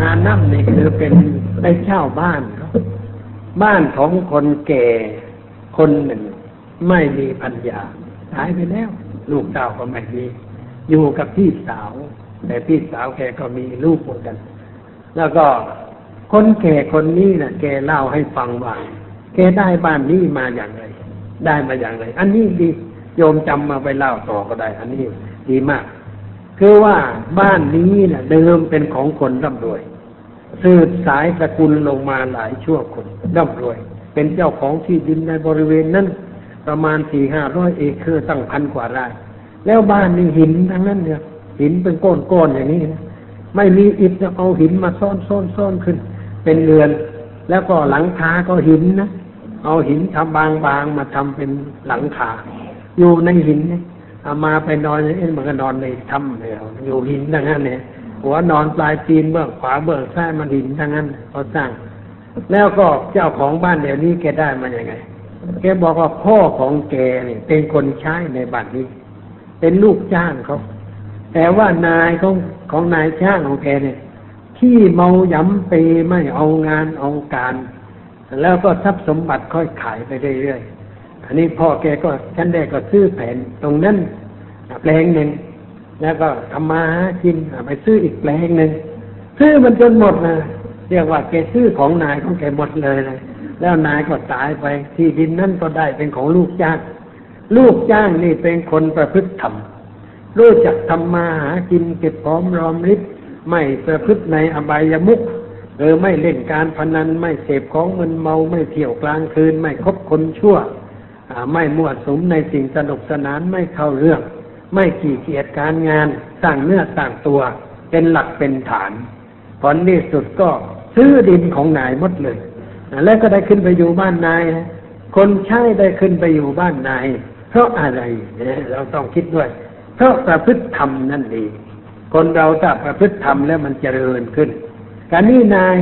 ฮานัมนี่คือเป็นไปเช่าบ้านเขาบ้านของคนแก่คนหนึ่ง ไม่มีพัญญาตายไปแล้ว ลูกสาวก็ไม่มีอยู่กับพี่สาว แต่พี่สาวแกก็มีลูกเหมือนกัน แล้วก็คนแก่คนนี้นะ่ะ แกเล่าให้ฟังว่า แกได้บ้านนี้มาอย่างไร ได้มาอย่างไร อันนี้ดีโยมจำมาไปเล่าต่อก็ได้ อันนี้ดีมาก คือว่าบ้านนี้นะ่ะเดิมเป็นของคนร่ำรวย สืบสายสกุลลงมาหลายชั่วคนร่ำรวย เป็นเจ้าของที่ดินในบริเวณนั้นประมาณสี่ห้าร้อยเอเคอร์ตั้งพันกว่าไร่แล้วบ้านนี่หินทั้งนั้นเนี่ย หินเป็นก้อนๆอย่างนี้นะไม่มีอิฐจะเอาหินมาซ่อนซ่อนซ่อนขึ้น เป็นเรือน แล้วก็หลังคาก็หินนะเอาหินทำบางๆมาทำเป็นหลังคาอยู่ในหินเนี่ยเอามาไปนอนอย่างนี้มันก็นอนในถ้ำเนี่ยอยู่หินทั้งนั้นเนี่ยหัวนอนปลายตีนเบื้องขวาเบื้องซ้ายมันหินทั้งนั้นเขาสร้าง แล้วก็เจ้าของบ้านเดี๋ยวนี้แกได้มาอย่างไงแกบอกว่าพ่อของแกเนี่ย เป็นคนใช้ในบ้านนี้ เป็นลูกจ้างเขาแต่ว่านายของของนายช่างของแกเนี่ย ที่เมาหยำเปไม่เอางานเอาการ แล้วก็ทรัพย์สมบัติค่อยขายไปเรื่อยๆอันนี้พ่อแกก็ฉันได้ก็ซื้อแผนตรงนั้นแปลงหนึ่งแล้วก็ทำมาหากินไปซื้ออีกแปลงหนึ่งซื้อมันจนหมดนะเรียกว่าแกซื้อของนายของแกหมดเลยเลยแล้วนายก็ตายไป ที่ดินนั่นก็ได้เป็นของลูกจ้าง ลูกจ้างนี่เป็นคนประพฤติธรรมรู้จักทำมาหากินเก็บพร้อมรอมริบ ไม่ประพฤติในอบายมุขเออไม่เล่นการพนันไม่เสพของมึนเมาไม่เที่ยวกลางคืน ไม่คบคนชั่วไม่มั่วสุมในสิ่งสนุกสนานไม่เข้าเรื่อง ไม่ขี้เกียจการงานสร้างเนื้อสร้างตัว เป็นหลักเป็นฐานผลที่สุดก็ซื้อดินของนายหมดเลยแล้วก็ได้ขึ้นไปอยู่บ้านนายคนใช้ได้ขึ้นไปอยู่บ้านนายเพราะอะไรเราต้องคิดด้วย เพราะประพฤติธรรมนั่นเอง คนเราถ้าประพฤติธรรมแล้วมันเจริญขึ้นการนี้นาย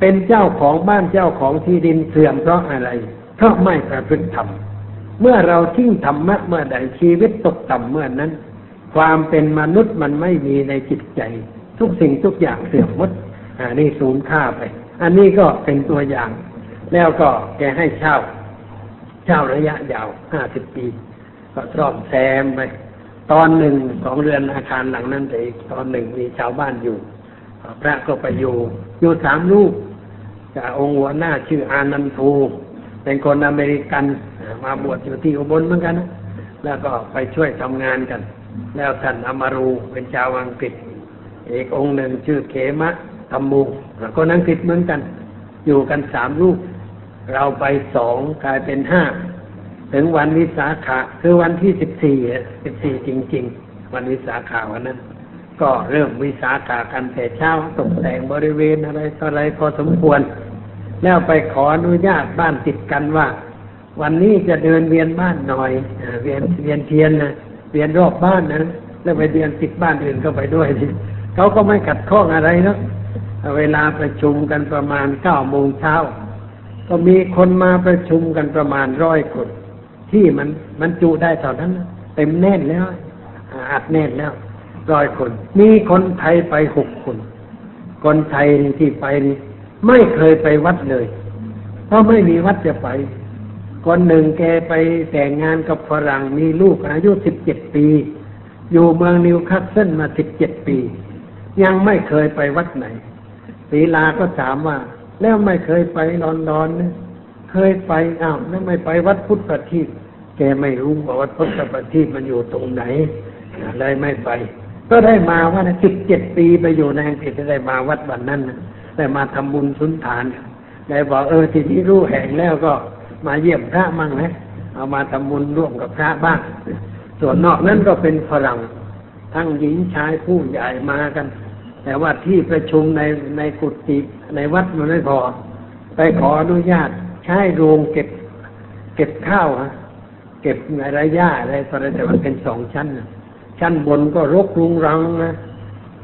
เป็นเจ้าของบ้านเจ้าของที่ดินเสื่อมเพราะอะไร เพราะไม่ประพฤติธรรม เมื่อเราทิ้งธรรมะเมื่อใดชีวิตตกต่ำเมื่อนั้น ความเป็นมนุษย์มันไม่มีในจิตใจ ทุกสิ่งทุกอย่างเสื่อมหมดอันนี้สูญค่าไป อันนี้ก็เป็นตัวอย่าง แล้วก็แกให้เช่า เช่าระยะยาวห้าสิบปี ก็ซ่อมแซมไป ตอนหนึ่งสองเรือนอาคารหลังนั้นแต่อีกตอนหนึ่งมีชาวบ้านอยู่ พระก็ไปอยู่อยู่สามลูกจากองค์หัวหน้าชื่ออานันทูเป็นคนอเมริกันมาบวชอยู่ที่อุบลเหมือนกันนะแล้วก็ไปช่วยทำงานกัน แล้วท่านอมารูเป็นชาวอังกฤษอีกองค์หนึ่งชื่อเขมะธรรมูคนอังกฤษเหมือนกัน อยู่กันสามลูกเราไปสองกลายเป็นห้า ถึงวันวิสาขะคือวันที่สิบสี่สิบสี่จริง ๆ วันวิสาขาวันนั้น ก็เริ่มวิสาขากันแต่เช้าตกแต่งบริเวณอะไรต่ออะไรพอสมควร แล้วไปขออนุญาตบ้านติดกันว่า วันนี้จะเดินเวียนบ้านหน่อยเวียนเวียนเทียนนะเวียนรอบบ้านนะแล้วไปเดินติดบ้านอื่นก็ไปด้วยทีเขาก็ไม่ขัดข้องอะไรนะเวลาประชุมกันประมาณเก้าโมงเช้าก็มีคนมาประชุมกันประมาณร้อยคน ที่มันมันจุได้เท่านั้นเต็มแน่นแล้วอัดแน่นแล้วร้อยคน มีคนไทยไปหกคน คนไทยที่ไปนี่ไม่เคยไปวัดเลย เพราะไม่มีวัดจะไป คนหนึ่งแกไปแต่งงานกับฝรั่งมีลูกอายุสิบเจ็ดปี อยู่เมืองนิวคาสเซิลมาสิบเจ็ดปี ยังไม่เคยไปวัดไหนศีลาก็ถามว่า แล้วไม่เคยไปลอนดอนเนี่ย เคยไปอ้าวแล้วไม่ไปวัดพุทธประทีปแกไม่รู้ว่าวัดพุทธประทีปมันอยู่ตรงไหนเลยไม่ไป ก็ได้มาว่าสิบเจ็ดปีไปอยู่ในอังกฤษได้มาวัดวันนั้นได้มาทำบุญสุนทานได้บอกเออทีนี้รู้แห่งแล้วก็มาเยี่ยมพระมั่งนะเอามาทำบุญร่วมกับพระบ้าง ส่วนนอกนั้นก็เป็นฝรั่งทั้งหญิงชายผู้ใหญ่มากัน แต่ว่าที่ประชุมในในกุฏิในวัดมันไม่พอ ไปขออนุญาต ใช้โรงเก็บ เก็บข้าวฮะเก็บอะไรหญ้าอะไรตอนนั้นแต่มันเป็นสองชั้นชั้นบนก็รกรุงรังนะ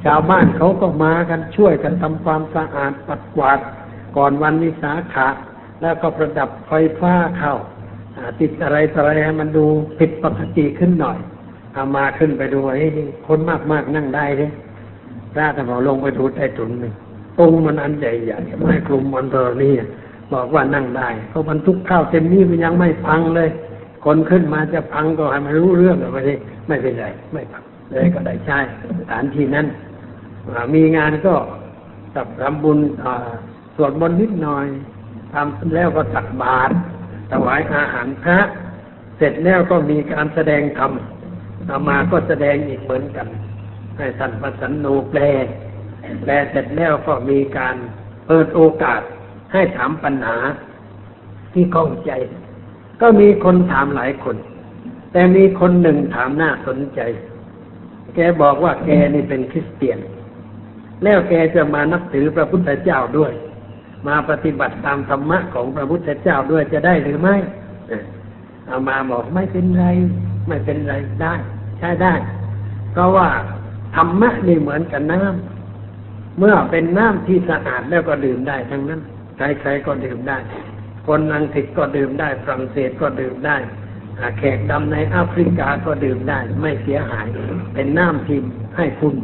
ชาวบ้านเขาก็มากันช่วยกันทำความสะอาดปัดกวาดก่อนวันวิสาขะแล้วก็ประดับไฟฟ้าเข้าติดอะไรต่ออะไรให้มันดูผิดปกติขึ้นหน่อยเอามาขึ้นไปดูไอ้คนมากมากนั่งได้เลยพระแต่พอลงไปดูใต้ถุนหนึ่งตรงมันอันใหญ่ใหญ่ไม่กลุ่มมันตัวนี้ บอกว่านั่งได้เขาบรรทุกข้าวเต็มนี้มันยังไม่พังเลย คนขึ้นมาจะพังก็ให้มันรู้เรื่องไม่ได้ไม่เป็นไรไม่พังเลยก็ได้ใช้สถานที่นั้นมีงานก็ตับทำบุญสวดมนต์นิดหน่อยทำแล้วก็ตักบาตรถวายอาหารพระเสร็จแล้วก็มีการแสดงธรรมอามาก็แสดงอีกเหมือนกัน ให้ท่านประสันนูแปล แปลเสร็จแล้วก็มีการเปิดโอกาส ให้ถามปัญหาที่ข้องใจ ก็มีคนถามหลายคน แต่มีคนหนึ่งถามน่าสนใจ แกบอกว่าแกนี่เป็นคริสเตียน แล้วแกจะมานับถือพระพุทธเจ้าด้วย มาปฏิบัติตามธรรมะของพระพุทธเจ้าด้วยจะได้หรือไม่เอามาบอกไม่เป็นไร ไม่เป็นไรได้ ใช้ได้ เพราะว่าธรรมะนี่เหมือนกับน้ำเมื่อเป็นน้ำที่สะอาดแล้วก็ดื่มได้ทั้งนั้น ใครๆก็ดื่มได้ คนอังกฤษก็ดื่มได้ ฝรั่งเศสก็ดื่มได้แขกดำในแอฟริกาก็ดื่มได้ ไม่เสียหาย เป็นน้ำที่ให้คุณ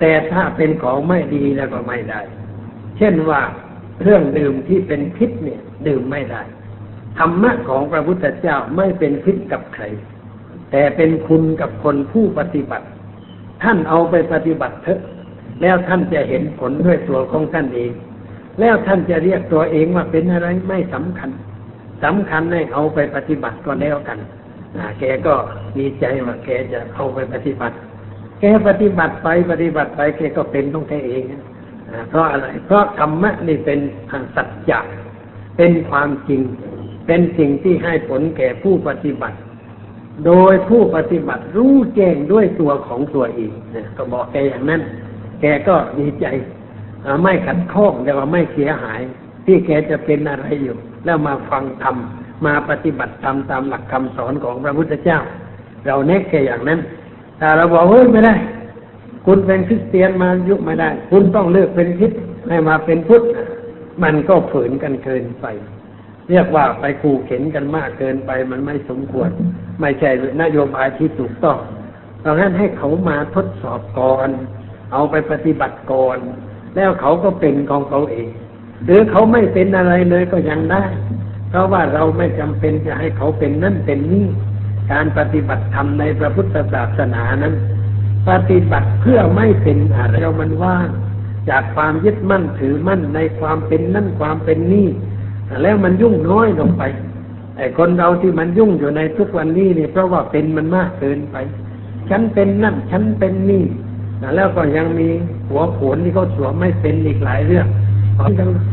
แต่ถ้าเป็นของไม่ดีแล้วก็ไม่ได้ เช่นว่าเครื่องดื่มที่เป็นพิษเนี่ย ดื่มไม่ได้ธรรมะของพระพุทธเจ้าไม่เป็นพิษกับใคร แต่เป็นคุณกับคนผู้ปฏิบัติ ท่านเอาไปปฏิบัติเถอะ แล้วท่านจะเห็นผลด้วยตัวของท่านเอง แล้วท่านจะเรียกตัวเองว่าเป็นอะไรไม่สำคัญสำคัญให้เอาไปปฏิบัติก็แล้วกันแกก็ดีใจว่าแกจะเอาไปปฏิบัติ แกปฏิบัติไปปฏิบัติไปแกก็เป็นต้องแกเองอเพราะอะไร เพราะธรรมะนี่เป็นทางสัจจะเป็นความจริง เป็นสิ่งที่ให้ผลแก่ผู้ปฏิบัติ โดยผู้ปฏิบัติรู้แจ้งด้วยตัวของตัวเองก็บอกแกอย่างนั้น แกก็ดีใจ ไม่ขัดข้องแต่ว่าไม่เสียหาย ที่แกจะเป็นอะไรอยู่ แล้วมาฟังธรรมมาปฏิบัติธรรมตามหลักคำสอนของพระพุทธเจ้า เราเน็กแกอย่างนั้นถ้าเราบอกเฮ้ยไม่ได้ คุณเป็นคริสเตียนมายุคไม่ได้ คุณต้องเลือกเป็นคริสให้มาเป็นพุทธมันก็ฝืนกันเกินไป เรียกว่าไปขู่เข็นกันมากเกินไปมันไม่สมควร ไม่ใช่นโยบายที่ถูกต้องเพราะฉะนั้นให้เขามาทดสอบก่อน เอาไปปฏิบัติก่อน แล้วเขาก็เป็นของเขาเอง หรือเขาไม่เป็นอะไรเลยก็ยังได้ เพราะว่าเราไม่จำเป็นจะให้เขาเป็นนั่นเป็นนี่ การปฏิบัติธรรมในพระพุทธศาสนานั้น ปฏิบัติเพื่อไม่เป็นอะไรเรามันว่างจากความยึดมั่นถือมั่นในความเป็นนั่นความเป็นนี่ แล้วมันยุ่งน้อยลงไปไอ้คนเราที่มันยุ่งอยู่ในทุกวันนี้นี่เพราะว่าเป็นมันมากเกินไป ฉันเป็นนั่นฉันเป็นนี่ แล้วก็ยังมีหัวโขนที่เขาสวมไม่เป็นอีกหลายเรื่อง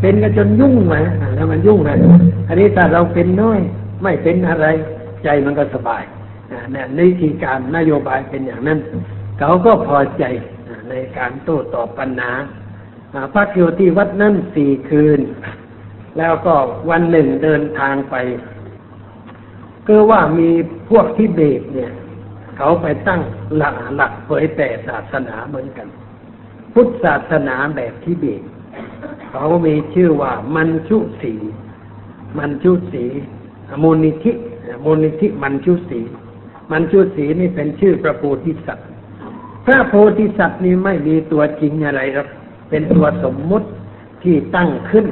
เป็นกันจนยุ่งเลยแล้วมันยุ่งเลยอันนี้ถ้าเราเป็นน้อยไม่เป็นอะไร ใจมันก็สบายนี่ยในทีการนโยบายเป็นอย่างนั้น เขาก็พอใจในการโต้ตอบปัญหาพักอยู่ที่วัดนั่นสี่คืน แล้วก็วันหนึ่งเดินทางไป ก็ว่ามีพวกที่เบตเนี่ย เขาไปตั้งหลักหลักเผยแผ่ศาสนาเหมือนกัน พุทธศาสนาแบบที่เบตเขามีชื่อว่ามันชุสีมันชุสีมูลนิธิมูลนิธิมันชุสีมันชุสีนี่เป็นชื่อพระโพธิสัตว์ พระโพธิสัตว์นี่ไม่มีตัวจริงอะไรครับ เป็นตัวสมมุติที่ตั้งขึ้น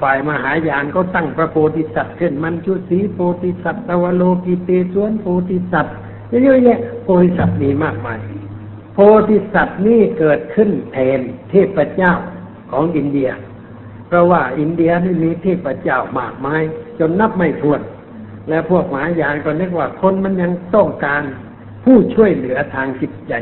ฝ่ายมหายานก็ตั้งพระโพธิสัตว์ขึ้น มันชุสีโพธิสัตว์ตวโลกิเตสวนโพธิสัตว์ เยอะแยะโพธิสัตว์มีมากมาย โพธิสัตว์นี่เกิดขึ้นแทนเทพเจ้าของอินเดีย เพราะว่าอินเดียนี่มีเทพเจ้ามากมาย จนนับไม่ถ้วน และพวกหมายานก็นึกว่าคนมันยังต้องการผู้ช่วยเหลือทางจิตใจ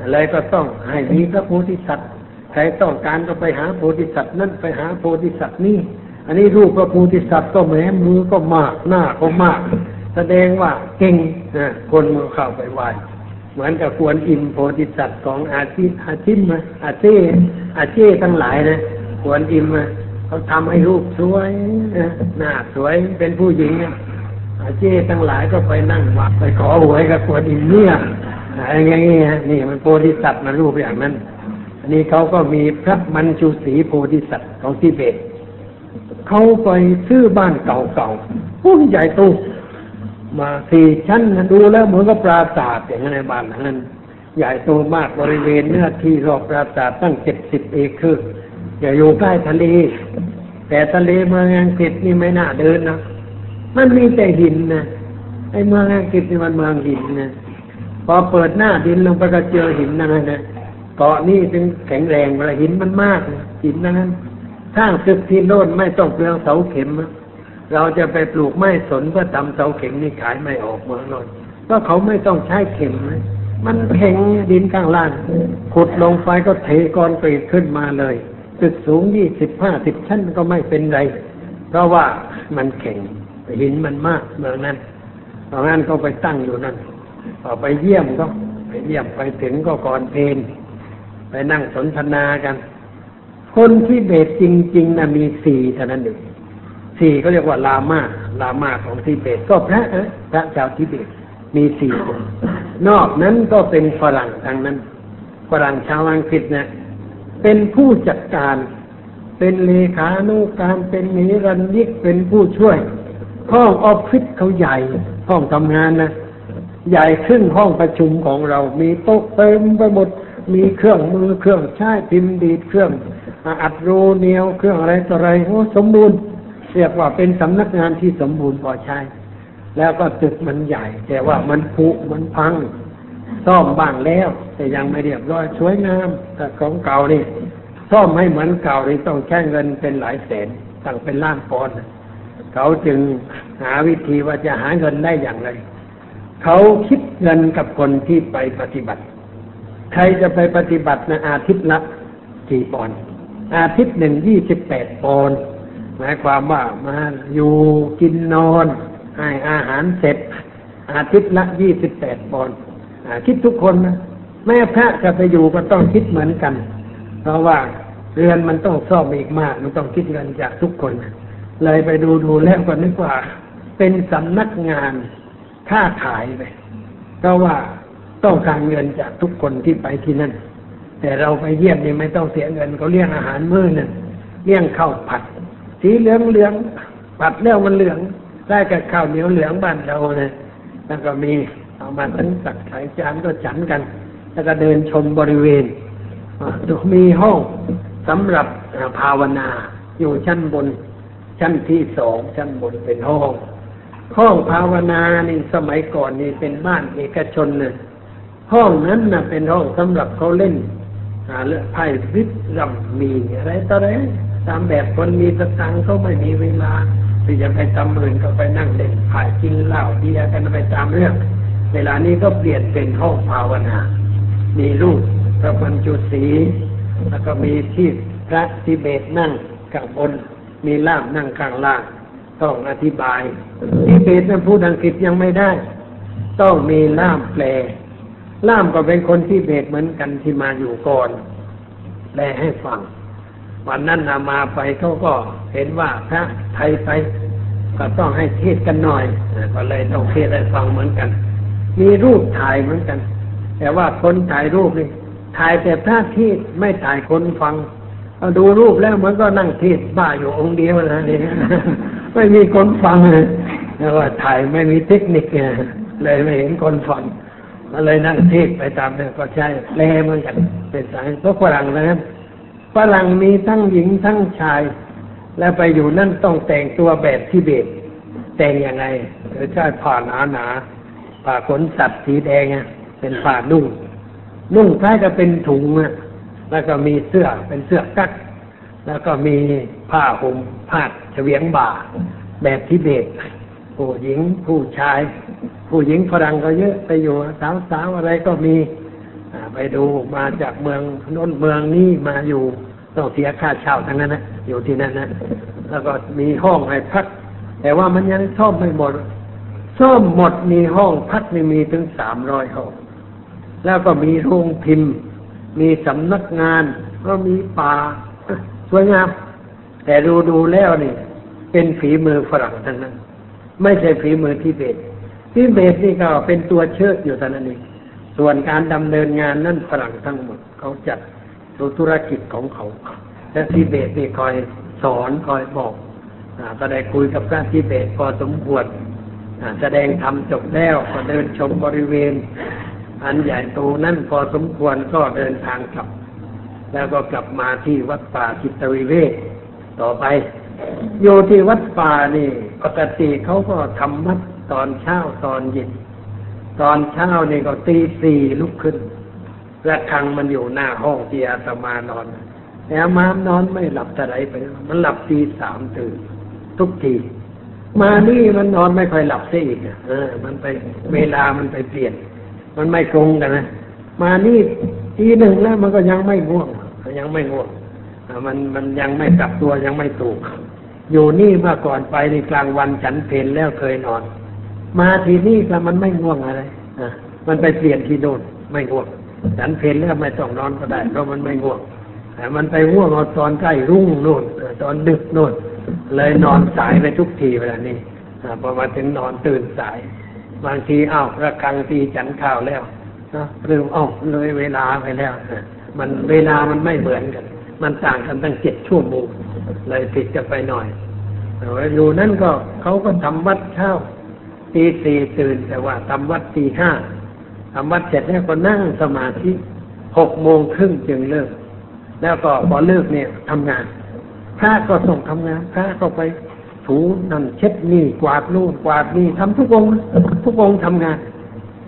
อะไรก็ต้องให้มีพระโพธิสัตว์ใครต้องการก็ไปหาโพธิสัตว์นั่นไปหาโพธิสัตว์นี่อันนี้รูปพระโพธิสัตว์ก็แหมมือก็มากหน้าก็มาก แสดงว่าเก่งนะคนมือเข้าไปไหวเหมือนกับควรอิมโพธิสัตว์ของอาชีอาชิมมาอาเจอาเจทั้งหลายนะควรอิมมาเขาทำให้รูปสวยนะหน้าสวยเป็นผู้หญิงนะอาเจทั้งหลายก็ไปนั่งวัดไปขอหวยกับควรอิมเนี่ยอะไรเงี้ยนี่มันโพธิสัตว์มารูปอย่างนั้นอันนี้เขาก็มีพระมันชูศรีโพธิสัตว์ของทิเบตเขาไปซื้อบ้านเก่าๆพุ่งใหญ่โต มาสี่ชั้นดูแล้วเหมือนกับปราสาทอย่างนั้นในบ้านหลังนั้น ใหญ่โตมากบริเวณเนื้อที่รอบปราสาทตั้งเจ็ดสิบเอเคอร์อย่าอยู่ใกล้ทะเล แต่ทะเลเมืองอังกฤษนี่ไม่น่าเดินนะมันมีแต่หินนะไอ้เมืองอังกฤษนี่มันเมืองหินนะพอเปิดหน้าดินลงไปก็เจอหินนั่นนะเกาะนี่ถึงแข็งแรงเวลาหินมันมากหินนั้นสร้างตึกที่โน่นไม่ต้องเปลืองเสาเข็ม เราจะไปปลูกไม้สนเพื่อทำเสาเข็มนี่ขายไม่ออกเมืองโน่นก็เขาไม่ต้องใช้เข็มมันแข็งดินข้างล่าง ขุดลงไปก็เทกรกรีดขึ้นมาเลยตึกสูงยี่สิบห้าสิบชั้นก็ไม่เป็นไร เพราะว่ามันแข็งหินมันมากเมืองนั้นเพราะงั้นก็ไปตั้งอยู่นั่นพอไปเยี่ยมก็ไปเยี่ยมไปถึงก็ก่อนเพลนไปนั่งสนทนากัน คนที่เบตจริงๆนะมีสี่เท่านั้นเอง สี่ก็เรียกว่าลามาลามาของทิเบตก็พระเอะพระชาวทิเบตมีสี่คนนอกนั้นก็เป็นฝรั่งทางนั้น ฝรั่งชาวอังกฤษเนี่ยเป็นผู้จัดการ เป็นเลขานุการเป็นนิรันยิกเป็นผู้ช่วย ห้องออฟฟิศเขาใหญ่ ห้องทำงานนะใหญ่ขึ้นห้องประชุมของเรา มีโต๊ะเต็มไปหมด มีเครื่องมือเครื่องใช้พิมพ์ดีดเครื่องอัดรูเนียวเครื่องอะไรต่ออะไรโอ้สมบูรณ์ เรียกว่าเป็นสำนักงานที่สมบูรณ์พอใช้ แล้วก็ตึกมันใหญ่ แต่ว่ามันผุมันพัง ซ่อมบ้างแล้ว แต่ยังไม่เรียบร้อยสวยงามแต่ของเก่านี่ซ่อมให้เหมือนเก่านี่ต้องใช้เงินเป็นหลายแสนตั้งเป็นล้านปอนด์เขาจึงหาวิธีว่าจะหาเงินได้อย่างไร เขาคิดเงินกับคนที่ไปปฏิบัติ ใครจะไปปฏิบัตินะอาทิตย์ละกี่ปอนด์อาทิตย์หนึ่งยี่สิบแปดปอนด์ มายความว่ามาอยู่กินนอน ให้อาหารเสร็จ อาทิตย์ละยี่สิบแปดปอนด์คิดทุกคนนะแม่พระจะไปอยู่ก็ต้องคิดเหมือนกัน เพราะว่าเรือนมันต้องซ่อมอีกมาก มันต้องคิดเงินจากทุกคน เลยไปดูดูแล้วก็นึกว่า เป็นสำนักงานค้าขายไปเพราะว่าต้องการเงินจากทุกคนที่ไปที่นั่น แต่เราไปเยี่ยมนี่ไม่ต้องเสียเงินเขาเลี้ยงอาหารมื้อหนึ่งเลี้ยงข้าวผัด สีเหลืองเหลืองผัดแล้วมันเหลืองได้กับข้าวเหนียวเหลืองบ้านเราเนี่ยแล้วก็มีเอามาทั้งตักใส่จานก็ฉันกัน แล้วก็เดินชมบริเวณมีห้องสำหรับภาวนาอยู่ชั้นบน ชั้นที่สองชั้นบนเป็นห้อง ห้องภาวนานี่สมัยก่อนนี่เป็นบ้านเอกชนเลยห้องนั้นน่ะเป็นห้องสำหรับเขาเล่นเลือไพ่วิทรำมีอะไรต่ออะไร ตามแบบคนมีสตังค์เขาไม่มีเวลาที่จะไปทำอื่นก็ไปนั่งเล่นไพ่กินเหล้าเบียร์กันไปตามเรื่อง เวลานี้ก็เปลี่ยนเป็นห้องภาวนา มีรูปพระบรรจุสีแล้วก็มีที่พระทิเบตนั่งข้างบน มีล่ามนั่งข้างล่าง ต้องอธิบายทิเบตนั้นพูดอังกฤษยังไม่ได้ ต้องมีล่ามแปล ล่ามก็เป็นคนที่เบตเหมือนกันที่มาอยู่ก่อนแปลให้ฟัง วันนั้นนามาไปเขาก็เห็นว่าพระไทยไป ก็ต้องให้เทศกันหน่อยก็เลยต้องเทศให้ฟังเหมือนกัน มีรูปถ่ายเหมือนกัน แต่ว่าคนถ่ายรูปนี่ถ่ายแต่พระเทศไม่ถ่ายคนฟังเอาดูรูปแล้วมันก็นั่งเทศบ้าอยู่องค์เดียวนะนี่ไม่มีคนฟังเลยแล้วว่าถ่ายไม่มีเทคนิคเลยไม่เห็นคนฟังก็เลยนั่งเทศไปตามเนี่ยก็ใช่แล้เหมือนกัน เป็นสายพวกฝรั่งนะครับ ฝรั่งมีทั้งหญิงทั้งชาย แล้วไปอยู่นั่นต้องแต่งตัวแบบทิเบต แต่งยังไงหรือใช่ผ้าหนาหนาผ้าขนสัตว์สีแดงอะเป็นผ้านุ่ง นุ่งคล้ายกับเป็นถุงอะแล้วก็มีเสื้อเป็นเสื้อกั๊กแล้วก็มีผ้าห่มผ้าเฉวียงบ่า แบบทิเบตผู้หญิงผู้ชาย ผู้หญิงฝรั่งก็เยอะไปอยู่สาวๆอะไรก็มี ไปดูมาจากเมืองน้นเมืองนี้มาอยู่ต้องเสียค่าเช่าทั้งนั้นนะอยู่ที่นั่นนะแล้วก็มีห้องให้พัก แต่ว่ามันยังซ่อมไม่หมดซ่อมหมดมีห้องพักนี่มีถึงสามร้อยห้องแล้วก็มีโรงพิมพ์ มีสำนักงาน ก็มีป่าสวยงาม แต่ดูดูแล้วนี่เป็นฝีมือฝรั่งทั้งนั้น ไม่ใช่ฝีมือทิเบตทิเบตนี่ก็เป็นตัวเชิดอยู่เท่านั้นเอง ส่วนการดำเนินงานนั่นฝรั่งทั้งหมดเขาจัดดูธุรกิจของเขา และทิเบตนี่คอยสอนคอยบอกอก็ได้คุยกับพระทิเบตพอสมควรแสดงธรรมจบแล้วก็เดินชมบริเวณ อันใหญ่โตนั่นพอสมควรก็เดินทางกลับ แล้วก็กลับมาที่วัดป่าจิตวิเวกต่อไป โยที่วัดป่านี่ ปกติเขาก็ทำวัดตอนเช้าตอนเย็น ตอนเช้านี่ก็ตีสี่ลุกขึ้นระฆังมันอยู่หน้าห้องที่อาตมานอนแต่มามนอนไม่หลับแต่ไรไป มันหลับตีสามตื่นทุกที มานี่มันนอนไม่ค่อยหลับซะอีกเออ มันไปเวลามันไปเปลี่ยน มันไม่ตรงกันนะ มานี่ทีหนึ่งแล้วมันก็ยังไม่ง่วง ยังไม่ง่วงอ่ามันมันยังไม่กลับตัวยังไม่ถูก อยู่นี่เมื่อก่อนไปในกลางวันฉันเพลนแล้วเคยนอน มาทีนี่ก็มันไม่ง่วงอะไรอะมันไปเปลี่ยนที่โน่นไม่ง่วงฉันเพลนแล้วไม่ต้องนอนก็ได้เพราะมันไม่ง่วงแต่มันไปง่วงเอาตอนใกล้รุ่งโน่นเออตอนดึกโน่นเลยนอนสายไปทุกทีเวลานี้อ่าพอมาถึงนอนตื่นสาย บางทีเอ้าระฆังตีฉันข้าวแล้วนะหรือเอ้าเลยเวลาไปแล้วอะมันเวลามันไม่เหมือนกัน มันต่างกันตั้งเจ็ดชั่วโมงเลยผิดกันไปหน่อยแต่ว่าอยู่นั่นก็เขาก็ทำวัดเช้า ตีสี่ตื่นแต่ว่าทำวัดตีห้าทำวัดเสร็จแล้วก็นั่งสมาธิหกโมงครึ่งจึงเลิก แล้วก็พอเลิกเนี่ยทำงาน พระก็ส่งทำงาน พระก็ไปถูนั่นเช็ดนี่กวาดนู่นกวาดนี่ทำทุกองทุกองทำงาน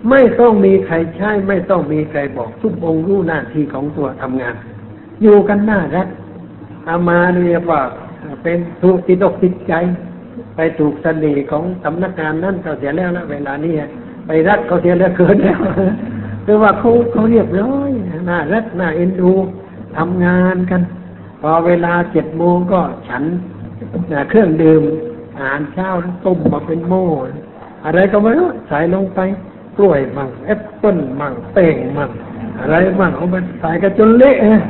ไม่ต้องมีใครใช้ไม่ต้องมีใครบอกทุกองค์รู้หน้าที่ของตัวทำงาน อยู่กันหน้ารักอามาเรียกว่าเป็นถูกติดอกติดใจ ไปถูกสน่ห์ของสำนักงานนั่นก็เสียแล้วนะเวลานี้ไปรักเขาเสียแล้วเกินแล้วคือว่าเขาเขาเรียบร้อยน่ารักน่าเอ็นดูทำงานกัน พอเวลาเจ็ดโมงก็ฉันนะเครื่องดื่มอาหารเช้าต้มมาเป็นโม่อะไรก็ไม่รู้ใส่ลงไปกล้วยมั่งแอปเปิ้ลมั่งเต่งมั่งอะไรมั่งเอาไปใส่กันจนเละนะ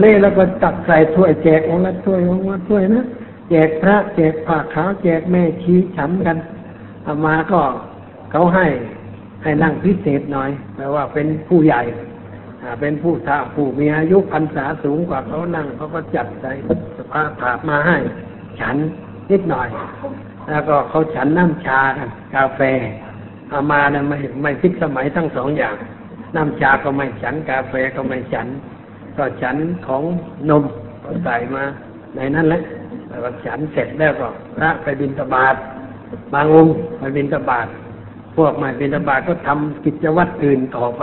เละแล้วก็ตักใส่ถ้วยแจกองละถ้วยองละถ้วยนะ แจกพระแจกผ้าขาวแจกแม่ชีฉันกันเอามาก็เขาให้ให้นั่งพิเศษหน่อยแปลว่าเป็นผู้ใหญ่เป็นผู้ท้าผู้มีอายุพรรษาสูงกว่าเขานั่งเขาก็จัดใส่สภาถามาให้ ฉันนิดหน่อย แล้วก็เขาฉันน้ำชากันกาแฟเอามาเนี่ยไม่ไม่พิกสมัยทั้งสองอย่าง น้ำชาก็ไม่ฉัน กาแฟก็ไม่ฉัน ก็ฉันของนมใส่มาในนั้นแหละ วก็ฉันเสร็จแล้วก็พระไปบิณฑบาตบางองค์ไปบิณฑบาตพวกไม่บิณฑบาตก็ทำกิจวัตรอื่นต่อไป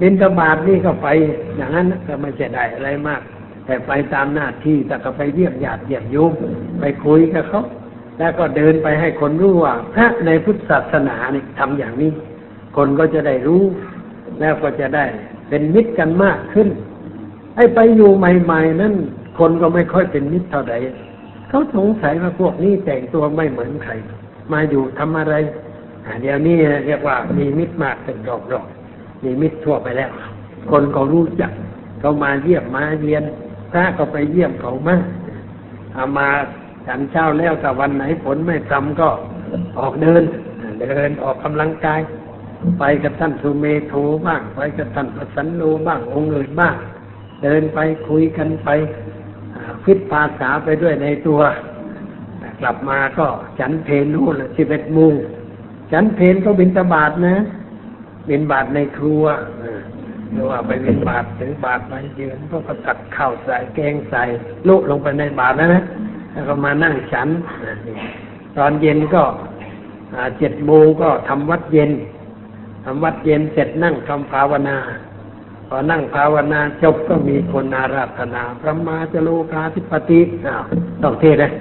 บินตบาทนี่ก็ไป อย่างนั้นนะก็ไม่ใช่ได้อะไรมาก แต่ไปตามหน้าที่แต่ก็ไปเยี่ยมญาติเยี่ยมโยมไปคุยกับเขาแล้วก็เดินไปให้คนรู้ว่าพระในพุทธศาสนาเนี่ยทำอย่างนี้ คนก็จะได้รู้ แล้วก็จะได้เป็นมิตรกันมากขึ้นไอ้ไปอยู่ใหม่ ๆ นั้นคนก็ไม่ค่อยเป็นมิตรเท่าใด เขาสงสัยว่าพวกนี้แต่งตัวไม่เหมือนใคร มาอยู่ทำอะไรเดี๋ยวนี้เรียกว่ามีมิตรมากเป็นดอกๆมีมิตรทั่วไปแล้ว คนก็รู้จักเขามาเยี่ยมมาเยียนพระก็ไปเยี่ยมเขามากเอามาฉันเช้าแล้วแต่วันไหนฝนไม่ทำก็ออกเดิน เดินออกกำลังกาย ไปกับท่านสุเมโทบ้าง ไปกับท่านประสันโนบ้างองค์อื่นบ้าง เดินไปคุยกันไป อ่าฟิตภาษาไปด้วยในตัว กลับมาก็ฉันเพลนู่นสิบเอ็ดโมงฉันเพลก็บินตบาทนะ บินบาทในครัวหรือว่าไปบินบาทถึงบาทไปยืนก็ก็ตักข้าวใส่แกงใส่ลุลงไปในบาทนะนะแล้วก็มานั่งฉัน ตอนเย็นก็เจ็ดโมงก็ทำวัดเย็นทำวัดเย็นเสร็จนั่งทำภาวนา อนั่งภาวนาจบก็มีคนอาราธนาพระมาจโลกาธิปติอ้าวต้องเทศนะ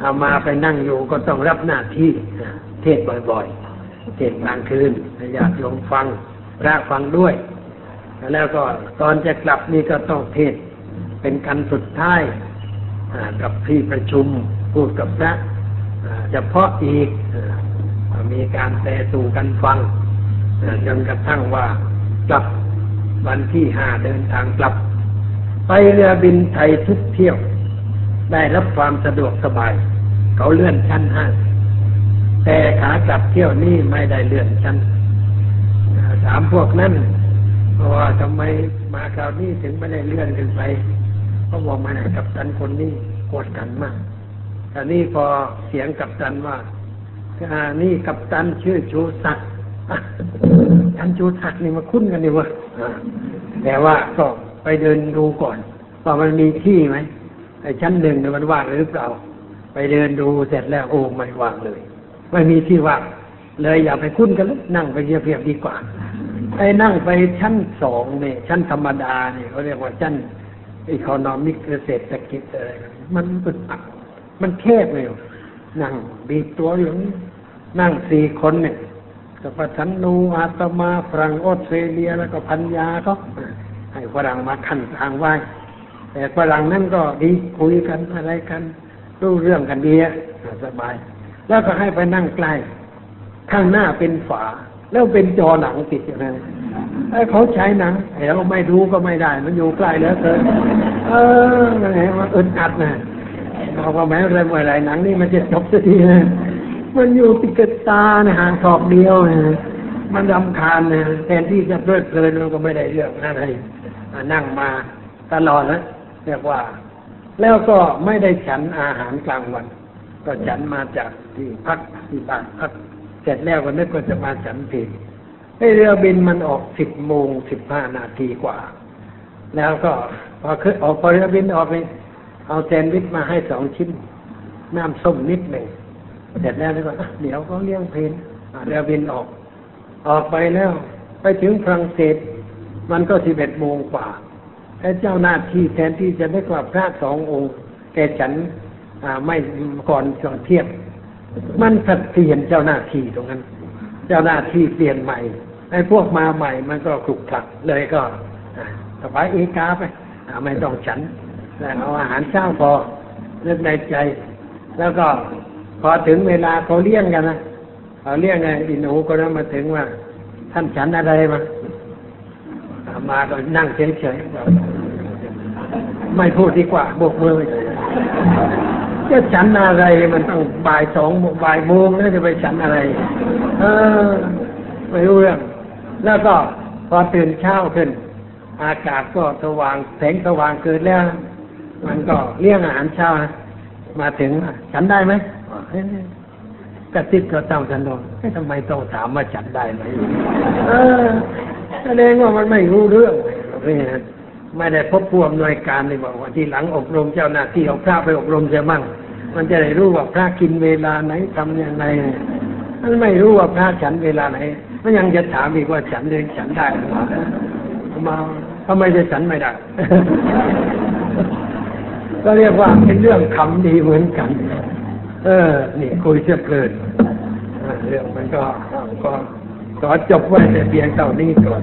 เอามาไปนั่งอยู่ก็ต้องรับหน้าที่เทศบ่อยๆ เทศกลางคืนให้ญาติโยมฟังพระฟังด้วย แล้วก็ตอนจะกลับนี่ก็ต้องเทศ เป็นกันสุดท้ายกับที่ประชุมพูดกับพระเฉพาะอีกมีการแปลสู่กันฟังจนกระทั่งว่ากลับ วันที่ห้าเดินทางกลับ ไปเรือบินไทยทุกเที่ยว ได้รับความสะดวกสบาย เขาเลื่อนชั้นห้าแต่ขากลับเที่ยวนี้ไม่ได้เลื่อนชั้นอ่าถามพวกนั้นเพราะว่าทำไมมาคราวนี้ถึงไม่ได้เลื่อนขึ้นไปเขาบอกมาหนักับตันคนนี้โกดกันมากแต่นี่พอเสียงกับตันว่าอ่านี่กับตันชื่อชูศักดิ์ ท่านชูศักดิ์นี่มาคุ้นกันดีวะอ่าแต่ว่าก็ไปเดินดูก่อนว่ามันมีที่ไหมไอ้ชั้นหนึ่งเนี่ยมันว่างหรือเปล่า ไปเดินดูเสร็จแล้วโอ้ไม่ว่างเลย ไม่มีที่ว่างเลยอย่าไปคุ้นกันเลยนั่งไปเพียบๆดีกว่าไอ้นั่งไปชั้นสองเนี่ยชั้นธรรมดาเนี่ยเขาเรียกว่าชั้นอีโคโนมิกเศรษฐกิจอะไรมันอึดอัดมันแคบเลยนั่งบีบตัวอยู่นี่นั่งสี่คนเนี่ย กับพระชันนูอาตมาฝรั่งออสเตรเลียแล้วก็พันยาก็ให้ฝรั่งมาขันทางไหว้แต่ฝรั่งนั่นก็ดีคุยกันอะไรกันรู้เรื่องกันดีอะสบาย แล้วก็ให้ไปนั่งใกล้ข้างหน้าเป็นฝา แล้วเป็นจอหนังติดอยู่นะไอ้เขาใช้หนังไอ้เราไม่รู้ก็ไม่ได้ มันอยู่ใกล้แล้วเกินเออไงมันอึดอัดนะบอกว่าแม้อะไรเมื่อไรหนังนี่มันจะจบสักทีนะ มันอยู่ติดกับตาในหางศอกเดียวนะมันรำคาญนะแทนที่จะเพลิดเพลินมันก็ไม่ได้เรื่องอะไรอะนั่งมาตลอดนะเรียกว่า แล้วก็ไม่ได้ฉันอาหารกลางวัน ก็ฉันมาจากที่พักที่บ้านพักเสร็จแล้วก็นึกว่าจะมาฉันเพลไอเรือบินมันออกสิบโมงสิบห้านาทีกว่า แล้วก็พอขึ้นออกพอเรือบินออกไปเอาแซนด์วิชมาให้สองชิ้น น้ำส้มนิดหนึ่ง เสร็จแล้วนี่ก็อะเดี๋ยวก็เลี้ยงเพนอะเรือบินออก ออกไปแล้ว ไปถึงฝรั่งเศส มันก็สิบเอ็ดโมงกว่าไอ้เจ้าหน้าที่แทนที่จะได้กลับพระสององค์แกฉันอ่าไม่ก่อนก่อนเทียงมันสัดเปลี่ยนเจ้าหน้าที่ตรงนั้น เจ้าหน้าที่เปลี่ยนใหม่ไอ้พวกมาใหม่มันก็ขลุกขลักเลยก็สบายเอกาไปไม่ต้องฉันแต่เอาอาหารเช้าพอเลือกในใจ แล้วก็ พอถึงเวลาเขาเลี้ยงกันนะเขาเลี้ยงไงอินโูก็นั้นมาถึงว่า ท่านฉันอะไรมามาก็นั่งเฉยๆไม่พูดดีกว่าโบกมือจะฉันอะไรมันต้องบ่ายสองบ่ายโมงแล้วจะไปฉันอะไร เออไม่รู้เรื่อง แล้วก็พอตื่นเช้าขึ้น อากาศก็สว่างแสงสว่างเกินแล้ว มันก็เลี้ยงอาหารเช้านะมาถึงฉันได้ไหม กระติบก็เจ้าฉันโดนทำไมต้องถามว่าฉันได้ไหมเออแสดงว่ามันไม่รู้เรื่องไม่ได้พบผู้อำนวยการเลยบอกว่าที่หลังอบรมเจ้าหน้าที่เอาพระไปอบรมจะมั่ง มันจะได้รู้ว่าพระกินเวลาไหนทำย่างไรมันไม่รู้ว่าพระฉันเวลาไหนมันยังจะถามอีกว่าฉันเดินฉันได้หรือเปล่ามาทำไมจะฉันไม่ได้ก็เรียกว่าเป็นเรื่องคำดีเหมือนกัน เออ นี่คุยเชื่อเพลินเรื่องมันก็ก็ขอจบไว้แต่เพียงเท่านี้ก่อน